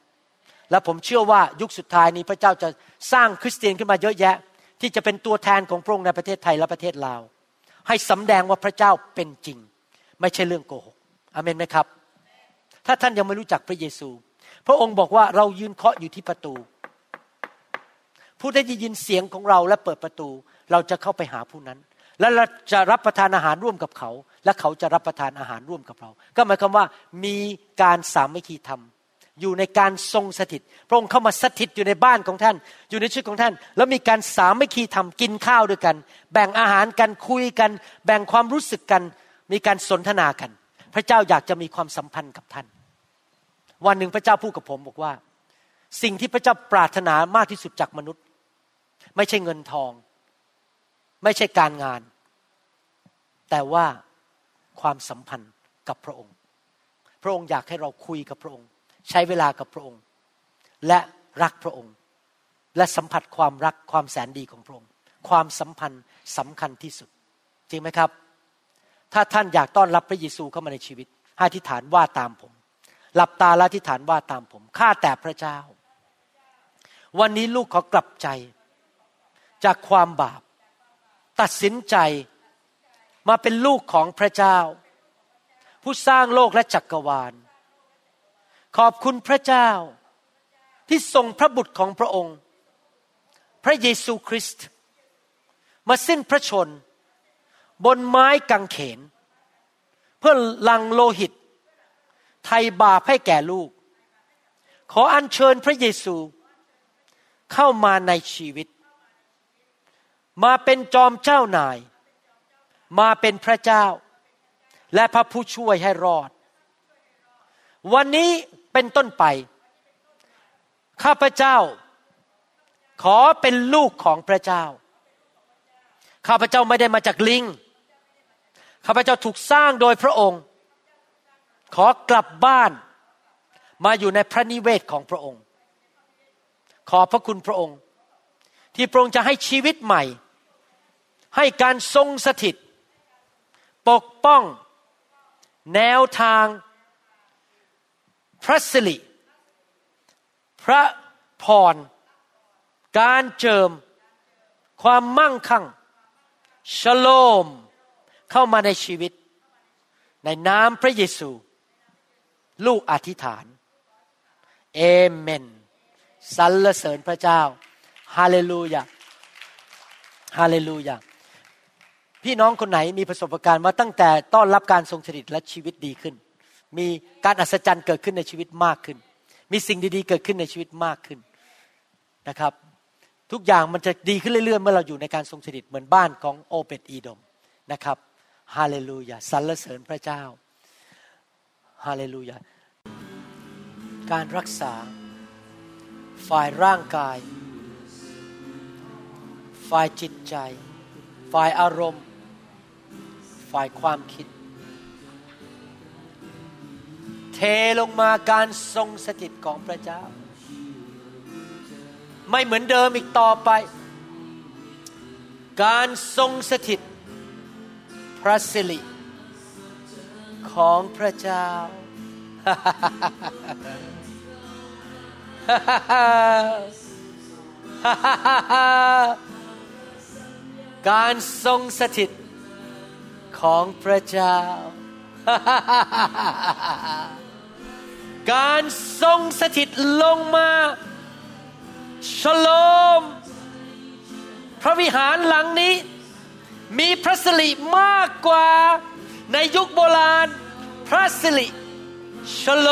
และผมเชื่อว่ายุคสุดท้ายนี้พระเจ้าจะสร้างคริสเตียนขึ้นมาเยอะแยะ ที่จะเป็นตัวแทนของพระองค์ในประเทศไทยและประเทศลาว ให้สำแดงว่าพระเจ้าเป็นจริง ไม่ใช่เรื่องโกหกอเมนไหมครับ ถ้าท่านยังไม่รู้จักพระเยซู พระองค์บอกว่าเรายืนเคาะอยู่ที่ประตูผู้ได้ยินเสียงของเราและเปิดประตู เราจะเข้าไปหาผู้นั้น และเราจะรับประทานอาหารร่วมกับเขา และเขาจะรับประทานอาหารร่วมกับเรา ก็หมายความว่ามีการสามัคคีธรรม อยู่ในการทรงสถิต พระองค์เข้ามาสถิตอยู่ในบ้านของท่าน อยู่ในชีวิตของท่าน แล้วมีการสามัคคีธรรมกินข้าวด้วยกัน แบ่งอาหารกันคุยกัน แบ่งความรู้สึกกัน มีการสนทนากัน พระเจ้าอยากจะมีความสัมพันธ์กับท่าน วันหนึ่งพระเจ้าพูดกับผมบอกว่า สิ่งที่พระเจ้าปรารถนามากที่สุดจากมนุษย์ ไม่ใช่เงินทอง ไม่ใช่การงาน แต่ว่าความสัมพันธ์กับพระองค์ พระองค์อยากให้เราคุยกับพระองค์ ใช้เวลากับพระองค์ และรักพระองค์ และสัมผัสความรักความแสนดีของพระองค์ ความสัมพันธ์สำคัญที่สุด จริงไหมครับ ถ้าท่านอยากต้อนรับพระเยซูเข้ามาในชีวิตให้ทิฏฐานว่าตามผม หลับตาและทิฏฐานว่าตามผมข้าแต่พระเจ้า วันนี้ลูกขอกลับใจ จากความบาป ตัดสินใจมาเป็นลูกของพระเจ้า ผู้สร้างโลกและจักรวาล ขอบคุณพระเจ้า ที่ทรงพระบุตรของพระองค์ พระเยซูคริสต์มาสิ้นพระชน บนไม้กางเขน เพื่อลังโลหิต ไทยบาปให้แก่ลูก ขออัญเชิญพระเยซูเข้ามาในชีวิต มาเป็นจอมเจ้านาย มาเป็นพระเจ้า และพระผู้ช่วยให้รอด วันนี้เป็นต้นไป ข้าพเจ้า ขอเป็นลูกของพระเจ้า ข้าพเจ้าไม่ได้มาจากลิง ข้าพเจ้าถูกสร้างโดยพระองค์ ขอกลับบ้านมาอยู่ในพระนิเวศของพระองค์ ขอพระคุณพระองค์ ที่พระองค์จะให้ชีวิตใหม่ ให้การทรงสถิต ปกป้อง แนวทางพระสิริพระพร การเจิม ความมั่งคั่งชโลม เข้ามาในชีวิต ในนามพระเยซู ลูกอธิษฐาน เอเมนสรรเสริญพระเจ้า ฮาเลลูยา ฮาเลลูยา พี่น้องคนไหนมีประสบการณ์มาตั้งแต่ต้อนรับการทรงสถิตและชีวิตดีขึ้น มีการอัศจรรย์เกิดขึ้นในชีวิตมากขึ้น มีสิ่งดีๆเกิดขึ้นในชีวิตมากขึ้นนะครับ ทุกอย่างมันจะดีขึ้นเรื่อยๆเมื่อเราอยู่ในการทรงสถิตเหมือนบ้านของโอเปตอีดมนะครับฮาเลลูยาสรรเสริญพระเจ้าฮาเลลูยาการรักษาฝ่ายร่างกาย ฝ่ายจิตใจ ฝ่ายอารมณ์ ฝ่ายความคิด เทลงมาการทรงสถิตของพระเจ้า ไม่เหมือนเดิมอีกต่อไป การทรงสถิต พระสิริของพระเจ้า การทรงสถิต ของพระเจ้า การทรงสถิตลงมาชโลม พระวิหารหลังนี้ มีพระสิริมากกว่าในยุคโบราณ พระสิริชโล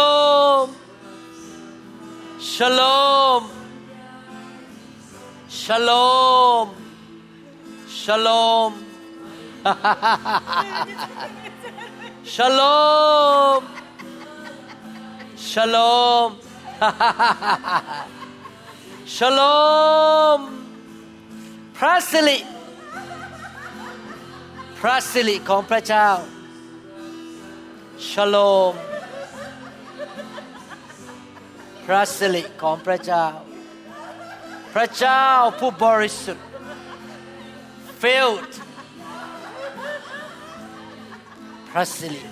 ม Shalom. Shalom. Shalom. Shalom. Shalom. Shalom. พระสิริพระสิริของพระเจ้า Shalom พระสิริของพระเจ้า พระเจ้าผู้บริสุทธิ์ filled พระสิริ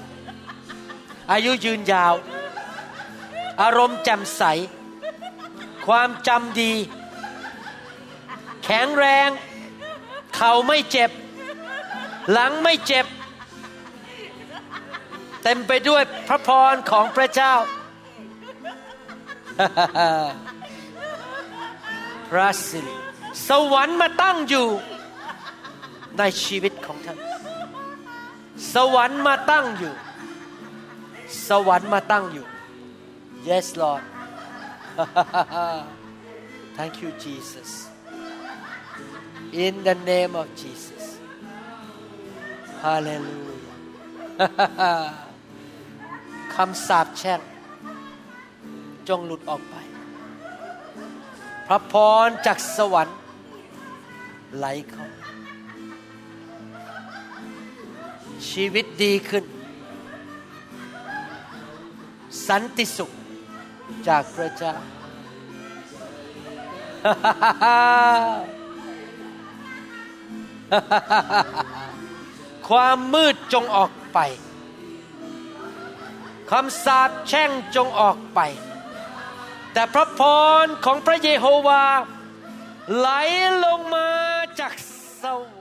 อายุยืนยาว อารมณ์แจ่มใส ความจำดี แข็งแรง เข่าไม่เจ็บ หลังไม่เจ็บ เต็มไปด้วยพระพรของพระเจ้า พระสิริสวรรค์มาตั้งอยู่ในชีวิตของท่าน สวรรค์มาตั้งอยู่ สวรรค์มาตั้งอยู่ yes Lord thank you Jesus in the name of Jesus hallelujah คำสาปแช่งจงหลุดออกไป พระพรจากสวรรค์ไหลเข้า ชีวิตดีขึ้น สันติสุขจากพระเจ้า ความมืดจงออกไป คำสาปแช่งจงออกไป แต่พระพรของพระเยโฮวา ไหลลงมาจากสวรรค์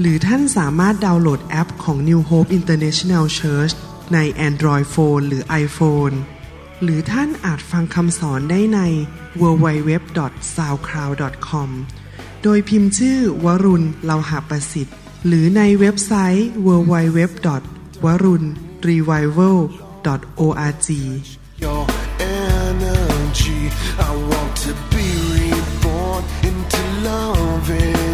หรือท่านสามารถดาวน์โหลดแอปของ New Hope International Church ใน Android Phone หรือ iPhone หรือท่านอาจฟังคำสอนได้ใน www.soundcloud.com โดยพิมพ์ชื่อวรุณเลาหะประสิทธิ์ หรือในเว็บไซต์ www.warunrevival.org your energy. I want to be reborn into loving